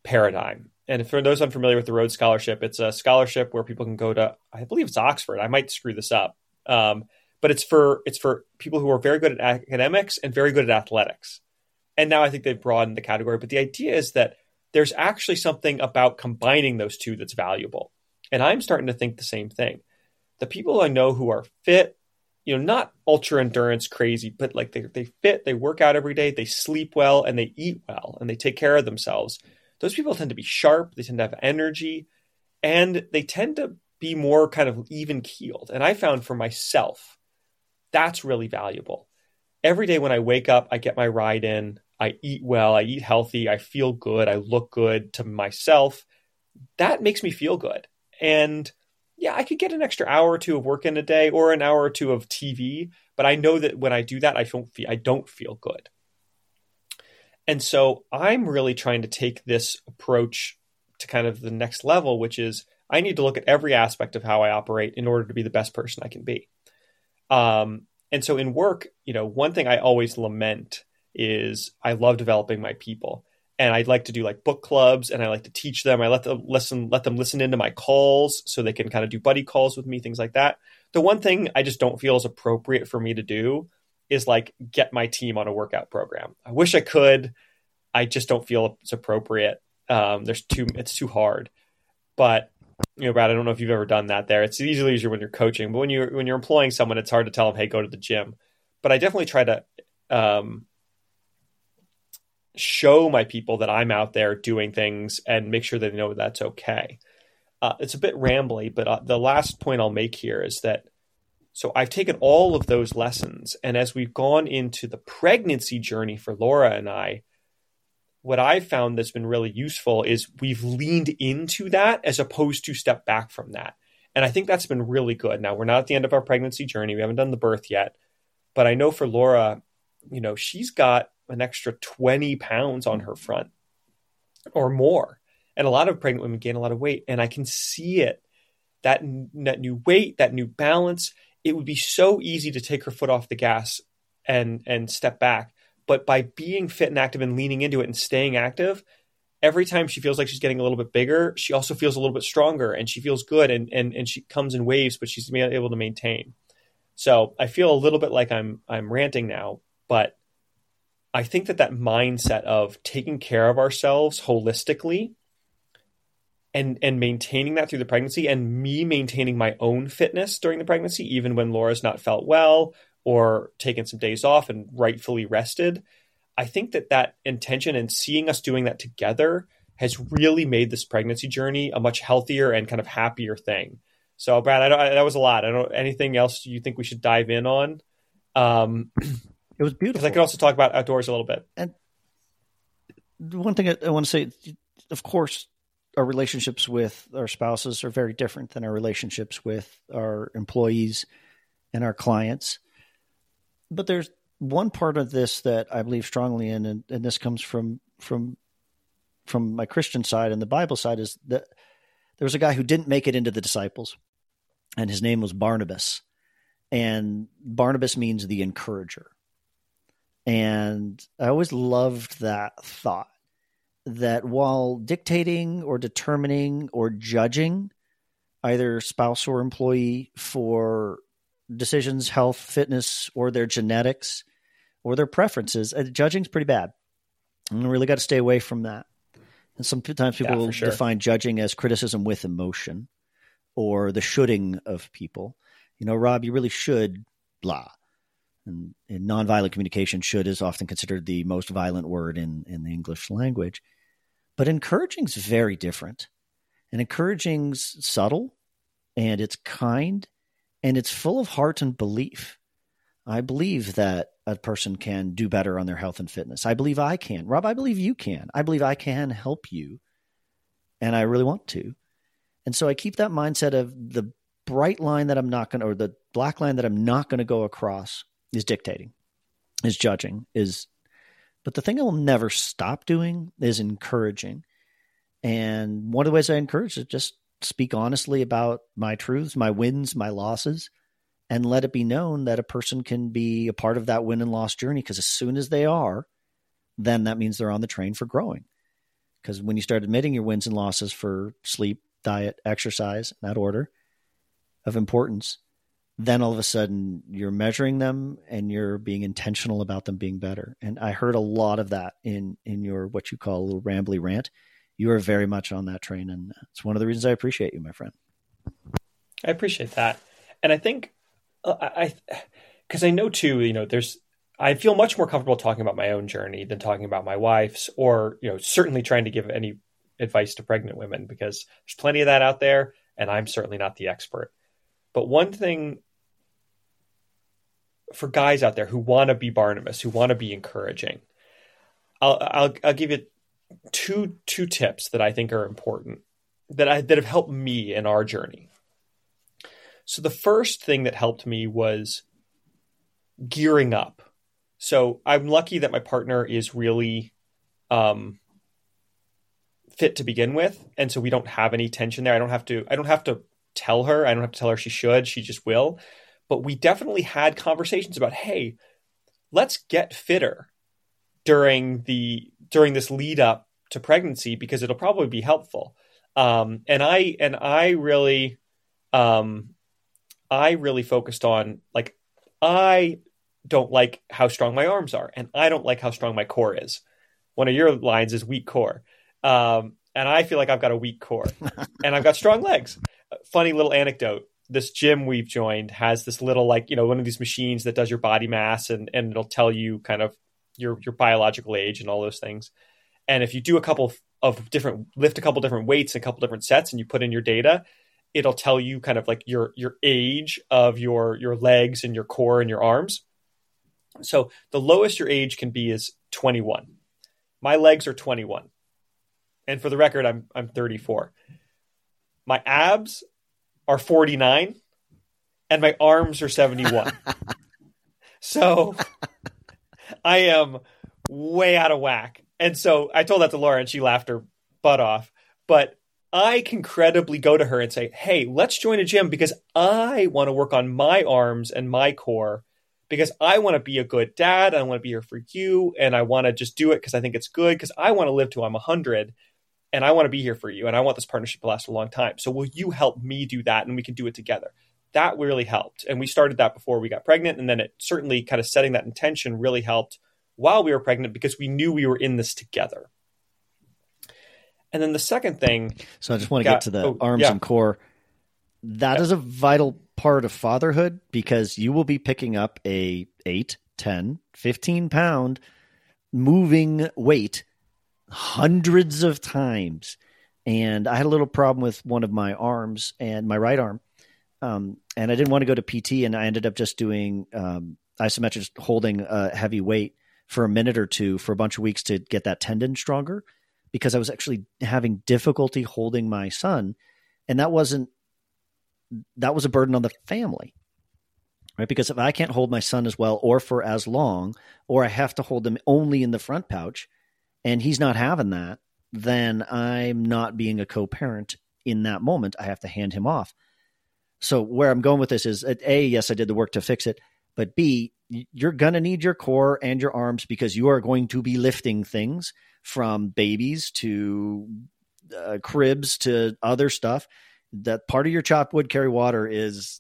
paradigm. And for those unfamiliar with the Rhodes Scholarship, it's a scholarship where people can go to, I believe it's Oxford. I might screw this up, um, but it's for it's for people who are very good at academics and very good at athletics. And now I think they've broadened the category. But the idea is that there's actually something about combining those two that's valuable. And I'm starting to think the same thing. The people I know who are fit, you know, not ultra endurance crazy, but like they, they fit, they work out every day, they sleep well, and they eat well, and they take care of themselves. Those people tend to be sharp, they tend to have energy, and they tend to be more kind of even keeled. And I found for myself, that's really valuable. Every day when I wake up, I get my ride in, I eat well, I eat healthy, I feel good, I look good to myself. That makes me feel good. And yeah, I could get an extra hour or two of work in a day or an hour or two of TV, but I know that when I do that, I don't feel I don't feel good. And so I'm really trying to take this approach to kind of the next level, which is I need to look at every aspect of how I operate in order to be the best person I can be. Um, and so in work, you know, one thing I always lament is I love developing my people and I'd like to do like book clubs and I like to teach them. I let them listen, let them listen into my calls so they can kind of do buddy calls with me, things like that. The one thing I just don't feel is appropriate for me to do is like get my team on a workout program. I wish I could. I just don't feel it's appropriate. Um, there's too, it's too hard. But you know, Brad, I don't know if you've ever done that there. It's usually easier when you're coaching, but when you're when you're employing someone, it's hard to tell them, hey, go to the gym. But I definitely try to um, show my people that I'm out there doing things and make sure they know that's okay. Uh, it's a bit rambly, but uh, the last point I'll make here is that so I've taken all of those lessons, and as we've gone into the pregnancy journey for Laura and I, what I've found that's been really useful is we've leaned into that as opposed to step back from that. And I think that's been really good. Now, we're not at the end of our pregnancy journey. We haven't done the birth yet. But I know for Laura, you know, she's got an extra 20 pounds on her front or more. And a lot of pregnant women gain a lot of weight. And I can see it that, that new weight, that new balance. It would be so easy to take her foot off the gas and, and step back. But by being fit and active and leaning into it and staying active, every time she feels like she's getting a little bit bigger, she also feels a little bit stronger and she feels good and, and, and she comes in waves, but she's able to maintain. So I feel a little bit like I'm I'm ranting now, but I think that that mindset of taking care of ourselves holistically and and maintaining that through the pregnancy and me maintaining my own fitness during the pregnancy even when Laura's not felt well or taken some days off and rightfully rested I think that that intention and seeing us doing that together has really made this pregnancy journey a much healthier and kind of happier thing. So, Brad, I don't, I, that was a lot. I don't. Anything else you think we should dive in on? Um, It was beautiful. I could also talk about outdoors a little bit. And one thing I, I want to say, of course, our relationships with our spouses are very different than our relationships with our employees and our clients. But there's one part of this that I believe strongly in, and, and this comes from from from my Christian side and the Bible side, is that there was a guy who didn't make it into the disciples, and his name was Barnabas. And Barnabas means the encourager. And I always loved that thought that while dictating or determining or judging either spouse or employee for decisions, health, fitness, or their genetics or their preferences, uh, judging's pretty bad. And we really got to stay away from that. And sometimes people yeah, sure. define judging as criticism with emotion or the shoulding of people. You know, Rob, you really should blah and, and nonviolent communication should is often considered the most violent word in, in the English language. But encouraging is very different. And encouraging's subtle and it's kind and it's full of heart and belief. I believe that a person can do better on their health and fitness. I believe I can. Rob, I believe you can. I believe I can help you. And I really want to. And so I keep that mindset of the bright line that I'm not going to, or the black line that I'm not going to go across is dictating, is judging, is, but the thing I will never stop doing is encouraging. And one of the ways I encourage is just speak honestly about my truths, my wins, my losses, and let it be known that a person can be a part of that win and loss journey. Because as soon as they are, then that means they're on the train for growing. Because when you start admitting your wins and losses for sleep, diet, exercise, that order of importance, then all of a sudden you're measuring them and you're being intentional about them being better. And I heard a lot of that in in your what you call a little rambly rant. You are very much on that train, and it's one of the reasons I appreciate you, my friend. I appreciate that, and I think uh, I because I know too. You know, there's I feel much more comfortable talking about my own journey than talking about my wife's, or you know, certainly trying to give any advice to pregnant women because there's plenty of that out there, and I'm certainly not the expert. But one thing for guys out there who want to be Barnabas, who want to be encouraging, I'll, I'll I'll give you two two tips that I think are important that I that have helped me in our journey. So the first thing that helped me was gearing up. So I'm lucky that my partner is really um, fit to begin with, and so we don't have any tension there. I don't have to. I don't have to tell her. I don't have to tell her she should. She just will. But we definitely had conversations about, hey, let's get fitter during the during this lead up to pregnancy because it'll probably be helpful. Um, and I and I really um, I really focused on like I don't like how strong my arms are, and I don't like how strong my core is. One of your lines is weak core, um, and I feel like I've got a weak core, [laughs] and I've got strong legs. Funny little anecdote: this gym we've joined has this little like you know one of these machines that does your body mass, and and it'll tell you kind of your your biological age and all those things. And if you do a couple of different lift a couple different weights, a couple different sets, and you put in your data, it'll tell you kind of like your your age of your your legs and your core and your arms. So the lowest your age can be is 21. My legs are 21. And for the record, I'm I'm 34. My abs are 49 and my arms are 71. [laughs] so I am way out of whack. And so I told that to Laura and she laughed her butt off. But I can credibly go to her and say, hey, let's join a gym because I want to work on my arms and my core because I want to be a good dad. I want to be here for you. And I want to just do it because I think it's good because I want to live till I'm 100 and I want to be here for you. And I want this partnership to last a long time. So will you help me do that? And we can do it together. That really helped. And we started that before we got pregnant. And then it certainly kind of setting that intention really helped while we were pregnant because we knew we were in this together. And then the second thing. So I just want to got, get to the oh, arms yeah. and core. That yeah. is a vital part of fatherhood because you will be picking up a 8, 10, 15 pound moving weight hundreds of times. And I had a little problem with one of my arms and my right arm. Um, and I didn't want to go to PT, and I ended up just doing um, isometric, holding a heavy weight for a minute or two for a bunch of weeks to get that tendon stronger because I was actually having difficulty holding my son. And that wasn't, that was a burden on the family, right? Because if I can't hold my son as well or for as long, or I have to hold him only in the front pouch and he's not having that, then I'm not being a co parent in that moment. I have to hand him off. So where I'm going with this is A, yes, I did the work to fix it, but B, you're going to need your core and your arms because you are going to be lifting things from babies to uh, cribs to other stuff. That part of your chop wood carry water is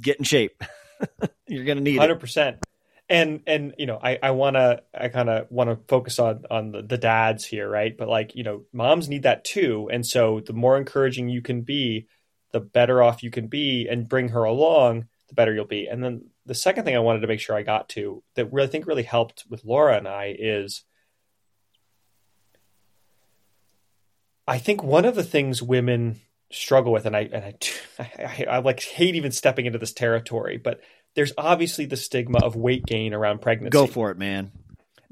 get in shape. [laughs] You're going to need 100%. It. And and you know, I I want to I kind of want to focus on on the, the dads here, right? But like, you know, moms need that too. And so the more encouraging you can be, the better off you can be and bring her along, the better you'll be. And then the second thing I wanted to make sure I got to that really I think really helped with Laura and I is I think one of the things women struggle with, and I and I, [laughs] I, I, like hate even stepping into this territory, but there's obviously the stigma of weight gain around pregnancy. Go for it, man.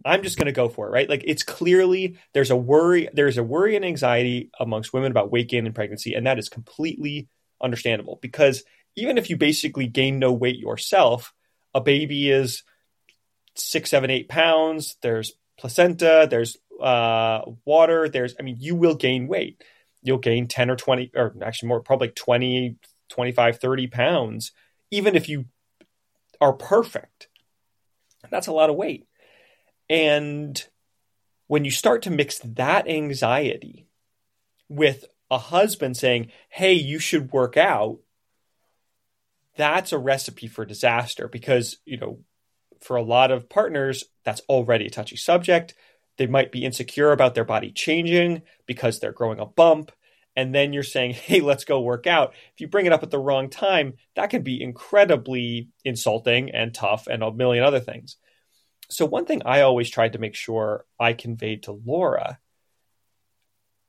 I'm just going to go for it, right? Like it's clearly there's a worry, there's a worry and anxiety amongst women about weight gain and pregnancy, and that is completely understandable because even if you basically gain no weight yourself, a baby is six, seven, eight pounds. There's placenta, there's uh, water, there's, I mean, you will gain weight. You'll gain 10 or 20, or actually more, probably 20, 25, 30 pounds, even if you are perfect. That's a lot of weight. And when you start to mix that anxiety with a husband saying, Hey, you should work out, that's a recipe for disaster because, you know, for a lot of partners, that's already a touchy subject. They might be insecure about their body changing because they're growing a bump. And then you're saying, [laughs] hey, let's go work out. If you bring it up at the wrong time, that can be incredibly insulting and tough and a million other things. So, one thing I always tried to make sure I conveyed to Laura,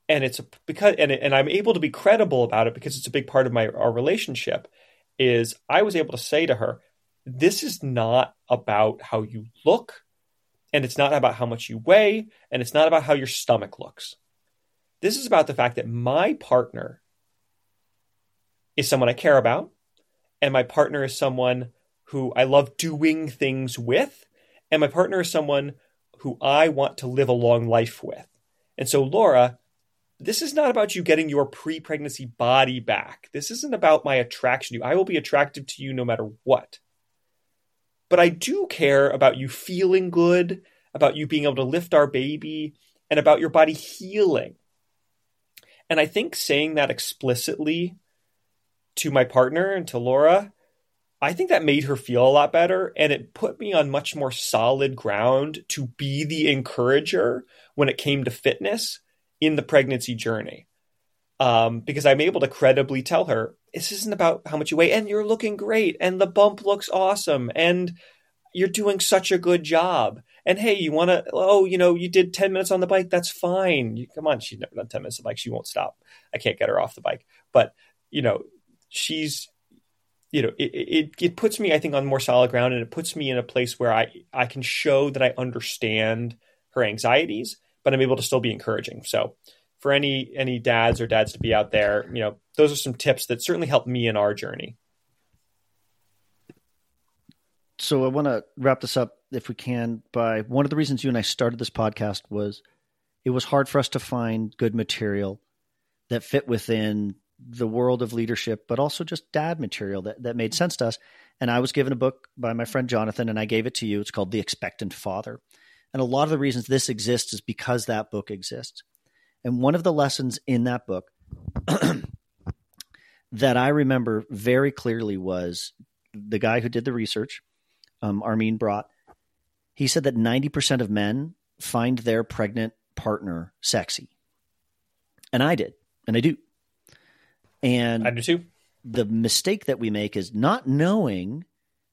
and it's because, and, and I'm able to be credible about it because it's a big part of my our relationship, is I was able to say to her, this is not about how you look, and it's not about how much you weigh, and it's not about how your stomach looks. This is about the fact that my partner is someone I care about, and my partner is someone who I love doing things with, and my partner is someone who I want to live a long life with. And so, Laura, this is not about you getting your pre pregnancy body back. This isn't about my attraction to you. I will be attractive to you no matter what. But I do care about you feeling good, about you being able to lift our baby, and about your body healing. And I think saying that explicitly to my partner and to Laura, I think that made her feel a lot better. And it put me on much more solid ground to be the encourager when it came to fitness in the pregnancy journey. Um, because I'm able to credibly tell her, this isn't about how much you weigh, and you're looking great, and the bump looks awesome, and you're doing such a good job. And hey, you want to, oh, you know, you did 10 minutes on the bike. That's fine. You, come on. She's never done 10 minutes on the bike. She won't stop. I can't get her off the bike. But, you know, she's, you know, it, it, it puts me, I think, on more solid ground and it puts me in a place where I, I can show that I understand her anxieties, but I'm able to still be encouraging. So for any, any dads or dads to be out there, you know, those are some tips that certainly help me in our journey. So I want to wrap this up if we can by one of the reasons you and I started this podcast was it was hard for us to find good material that fit within the world of leadership, but also just dad material that, that made sense to us. And I was given a book by my friend Jonathan, and I gave it to you. It's called The Expectant Father. And a lot of the reasons this exists is because that book exists. And one of the lessons in that book [clears throat] that I remember very clearly was the guy who did the research, um, Armin Brott, he said that 90% of men find their pregnant partner sexy. And I did, and I do. And I do too. The mistake that we make is not knowing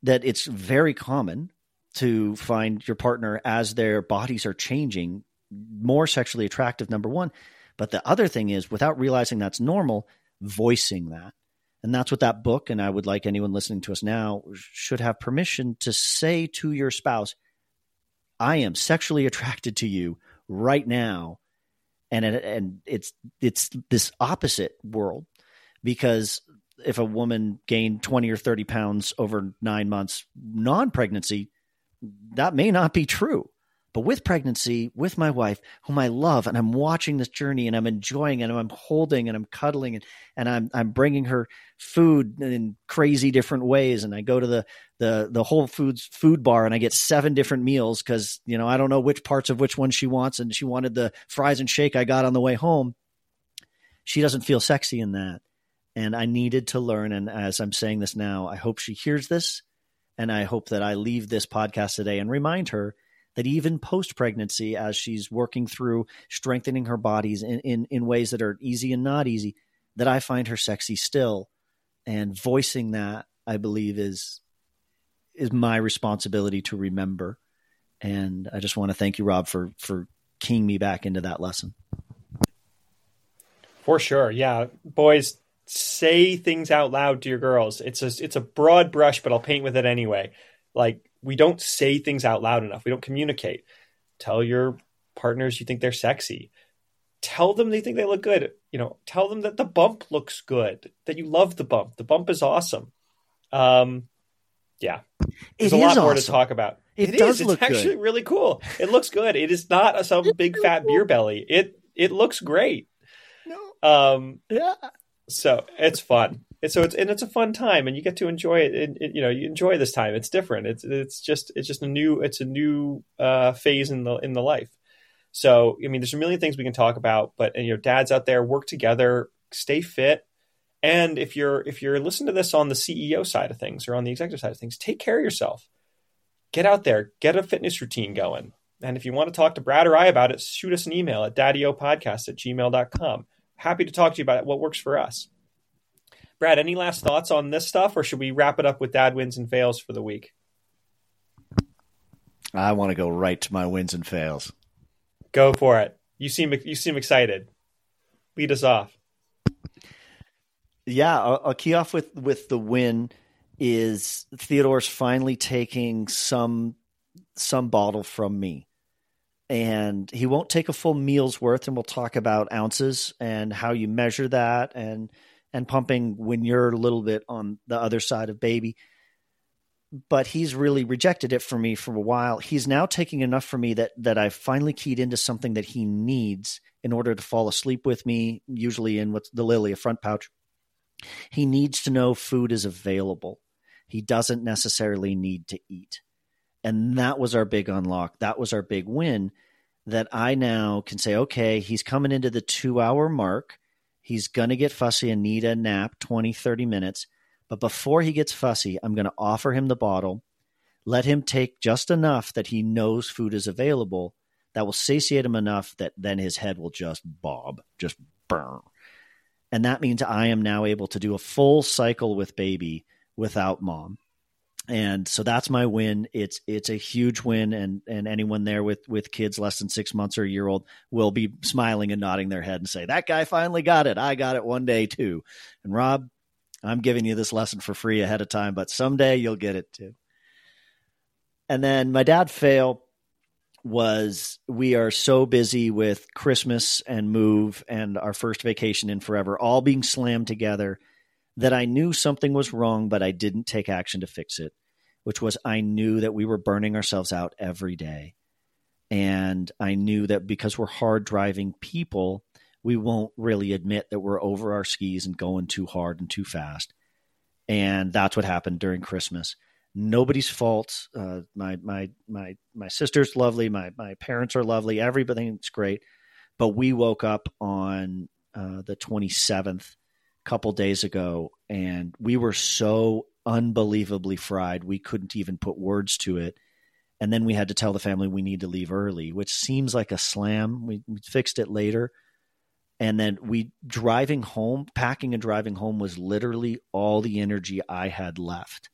that it's very common to find your partner as their bodies are changing more sexually attractive, number one. But the other thing is, without realizing that's normal, voicing that. And that's what that book, and I would like anyone listening to us now, should have permission to say to your spouse, I am sexually [laughs] attracted to you right now. And and it's it's this opposite world because if a woman gained 20 or 30 pounds over 9 months non-pregnancy that may not be true but with pregnancy, with my wife, whom I love, and I'm watching this journey and I'm enjoying and I'm holding and I'm cuddling and, and I'm, I'm bringing her food in crazy different ways. And I go to the, the, the Whole Foods food bar and I get seven different meals because, you know, I don't know which parts of which one she wants. And she wanted the fries and shake I got on the way home. She doesn't feel sexy in that. And I needed to learn. And as I'm saying this now, I hope she hears this. And I hope that I leave this podcast today and remind her that even post pregnancy, as she's working through strengthening her bodies in, in, in ways that are easy and not easy, that I find her sexy still. And voicing that, I believe, is is my responsibility to remember. And I just want to thank you, Rob, for for keying me back into that lesson. For sure, yeah, boys, say things out loud to your girls. It's a it's a broad brush, but I'll paint with it anyway. Like we don't say things out loud enough. We don't communicate. tell your partners you think they're sexy. Tell them they think they look good. You know, tell them that the bump looks good, that you love the bump. The bump is awesome. Um, yeah, there's It a lot is more to talk about. It It does is. look It's good. actually really cool. It looks good. It is not a, some big fat beer belly. It it looks great. No. Um, Yeah. so it's fun. And so it's and it's a fun time, and you get to enjoy it. You know, you enjoy this time. It's different. It's it's just it's just a new it's a new uh, phase in the in the life. So I mean, there's a million things we can talk about, but and, you know, dads out there work together, stay fit, and if you're if you're listening to this on the CEO side of things or on the executive side of things, take care of yourself. Get out there, get a fitness routine going. And if you want to talk to Brad or I about it, shoot us an email at daddyopodcast at gmail.com. Happy to talk to you about it, what works for us. Brad, any last thoughts on this stuff, or should we wrap it up with dad wins and fails for the week? I want to go right to my wins and fails. Go for it. You seem you seem excited. Lead us off. Yeah, I'll, I'll key off with with the win. Is Theodore's finally taking some some bottle from me, and he won't take a full meal's worth. And we'll talk about ounces and how you measure that, and and pumping when you're a little bit on the other side of baby. But he's really rejected it for me for a while. He's now taking enough for me that that I've finally keyed into something that he needs in order to fall asleep with me. Usually in what's the Lily, a front pouch he needs to know food is available. He doesn't necessarily need to eat. And that was our big unlock. That was our big win that I now can say, okay, he's coming into the two hour mark. He's going to get fussy and need a nap 20, 30 minutes. But before he gets fussy, I'm going to offer him the bottle, let him take just enough that he knows food is available that will satiate him enough that then his head will just bob, just burn. And that means I am now able to do a full cycle with baby without mom. And so that's my win. It's it's a huge win, and and anyone there with with kids less than six months or a year old will be smiling and nodding their head and say, "That guy finally got it. I got it one day too." And Rob, I'm giving you this lesson for free ahead of time, but someday you'll get it too. And then my dad fail was we are so busy with Christmas and move and our first vacation in forever, all being slammed together, that I knew something was wrong, but I didn't take action to fix it, which was I knew that we were burning ourselves out every day. And I knew that because we're hard driving people, we won't really admit that we're over our skis and going too hard and too fast. And that's what happened during Christmas nobody's fault. Uh, my my my my sister's lovely. My my parents are lovely. Everything's great. But we woke up on uh, the 27th, couple days ago, and we were so unbelievably fried we couldn't even put words to it. And then we had to tell the family we need to leave early, which seems like a slam. We, we fixed it later. And then we driving home, packing and driving home was literally all the energy I had left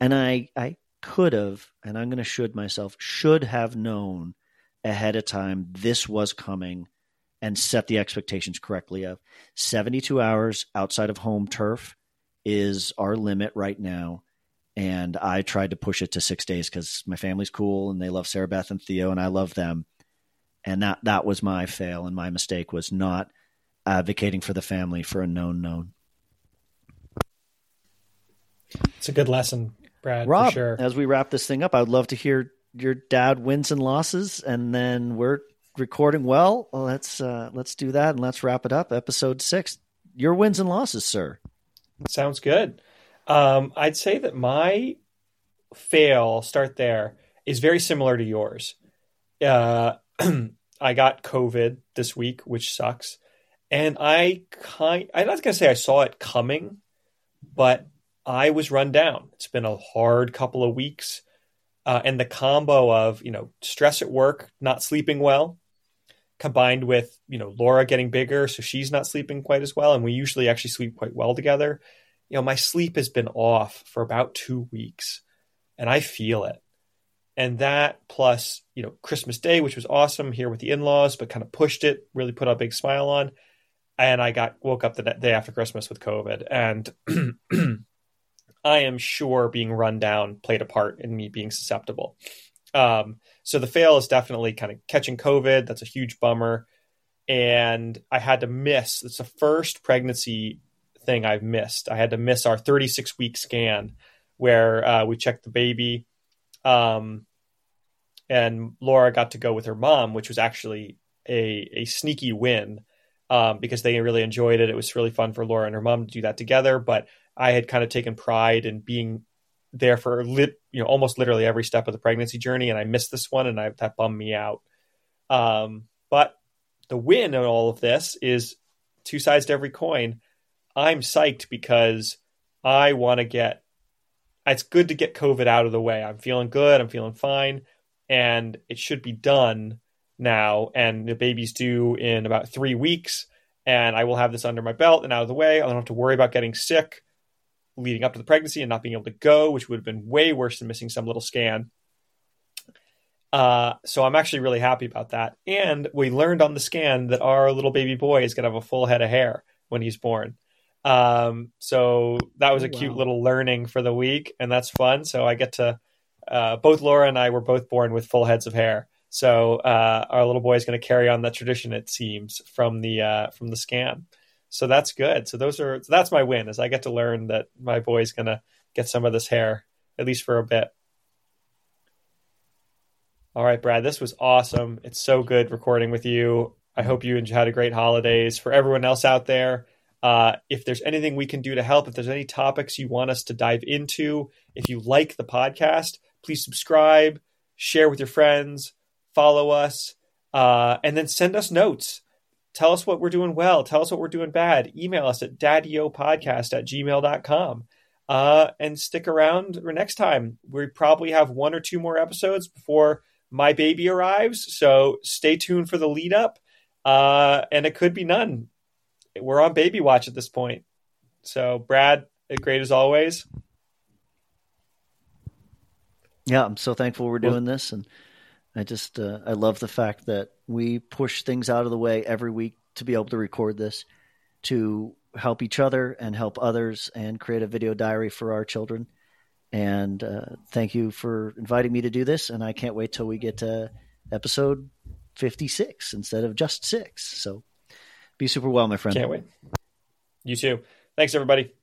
and I I could have, and I'm going to should myself, should have known ahead of time this was coming and set the expectations correctly of 72 hours outside of home turf is our limit right now and I tried to push it to 6 days cuz my family's cool and they love Sarah Beth and Theo and I love them and that that was my fail and my mistake was not advocating for the family for a known known It's a good lesson, Brad, Rob, for sure. as we wrap this thing up, I would love to hear your dad wins and losses, and then we're recording. Well, let's uh, let's do that, and let's wrap it up. Episode six, your wins and losses, sir. Sounds good. Um, I'd say that my fail, I'll start there, is very similar to yours. Uh, [clears throat] I got COVID this week, which sucks. And I kind I'm not gonna say I saw it coming, but I was run down. It's been a hard couple of weeks. Uh, and the combo of, you know, stress at work, not sleeping well, combined with, you know, Laura getting bigger, so she's not sleeping quite as well. And we usually actually sleep quite well together. You know, my sleep has been off for about two weeks and I feel it. And that plus, you know, Christmas Day, which was awesome here with the in laws, but kind of pushed it, really put a big smile on. And I got woke up the day after Christmas with COVID. And [clears throat] I am sure being run down played a part in me being susceptible. Um, So the fail is definitely kind of catching COVID. That's a huge bummer. And I had to miss, it's the first pregnancy thing I've missed. I had to miss our 36 week scan where uh, we checked the baby. Um, and Laura got to go with her mom, which was actually a, a sneaky win um, because they really enjoyed it. It was really fun for Laura and her mom to do that together. But I had kind of taken pride in being there for lit, you know, almost literally every step of the pregnancy journey, and I missed this one, and I, that bummed me out. Um, but the win in all of this is two sides to every coin. I'm psyched because I want to get. It's good to get COVID out of the way. I'm feeling good. I'm feeling fine, and it should be done now. And the baby's due in about three weeks, and I will have this under my belt and out of the way. I don't have to worry about getting sick leading up to the pregnancy and not being able to go, which would have been way worse than missing some little scan. Uh, so I'm actually really happy about that. And we learned on the scan that our little baby boy is going to have a full head of hair when he's born. Um, so that was a oh, cute wow. little learning for the week, and that's fun. So I get to uh, both Laura and I were both born with full heads of hair. So uh, our little boy is going to carry on that tradition, it seems, from the uh, from the scan so that's good. So those are so that's my win is I get to learn that my boy's gonna get some of this hair at least for a bit. All right, Brad, this was awesome. It's so good recording with you. I hope you had a great holidays. For everyone else out there, uh, if there's anything we can do to help, if there's any topics you want us to dive into, if you like the podcast, please subscribe, share with your friends, follow us, uh, and then send us notes Tell us what we're doing well. Tell us what we're doing bad. Email us at daddyopodcast at gmail.com. Uh, and stick around for next time. We probably have one or two more episodes before my baby arrives. So stay tuned for the lead up. Uh, and it could be none. We're on baby watch at this point. So, Brad, great as always. Yeah, I'm so thankful we're doing well, this. And I just uh, I love the fact that we push things out of the way every week to be able to record this, to help each other and help others, and create a video diary for our children. And uh, thank you for inviting me to do this. And I can't wait till we get to episode 56 instead of just six. So be super well, my friend. Can't wait. You too. Thanks, everybody.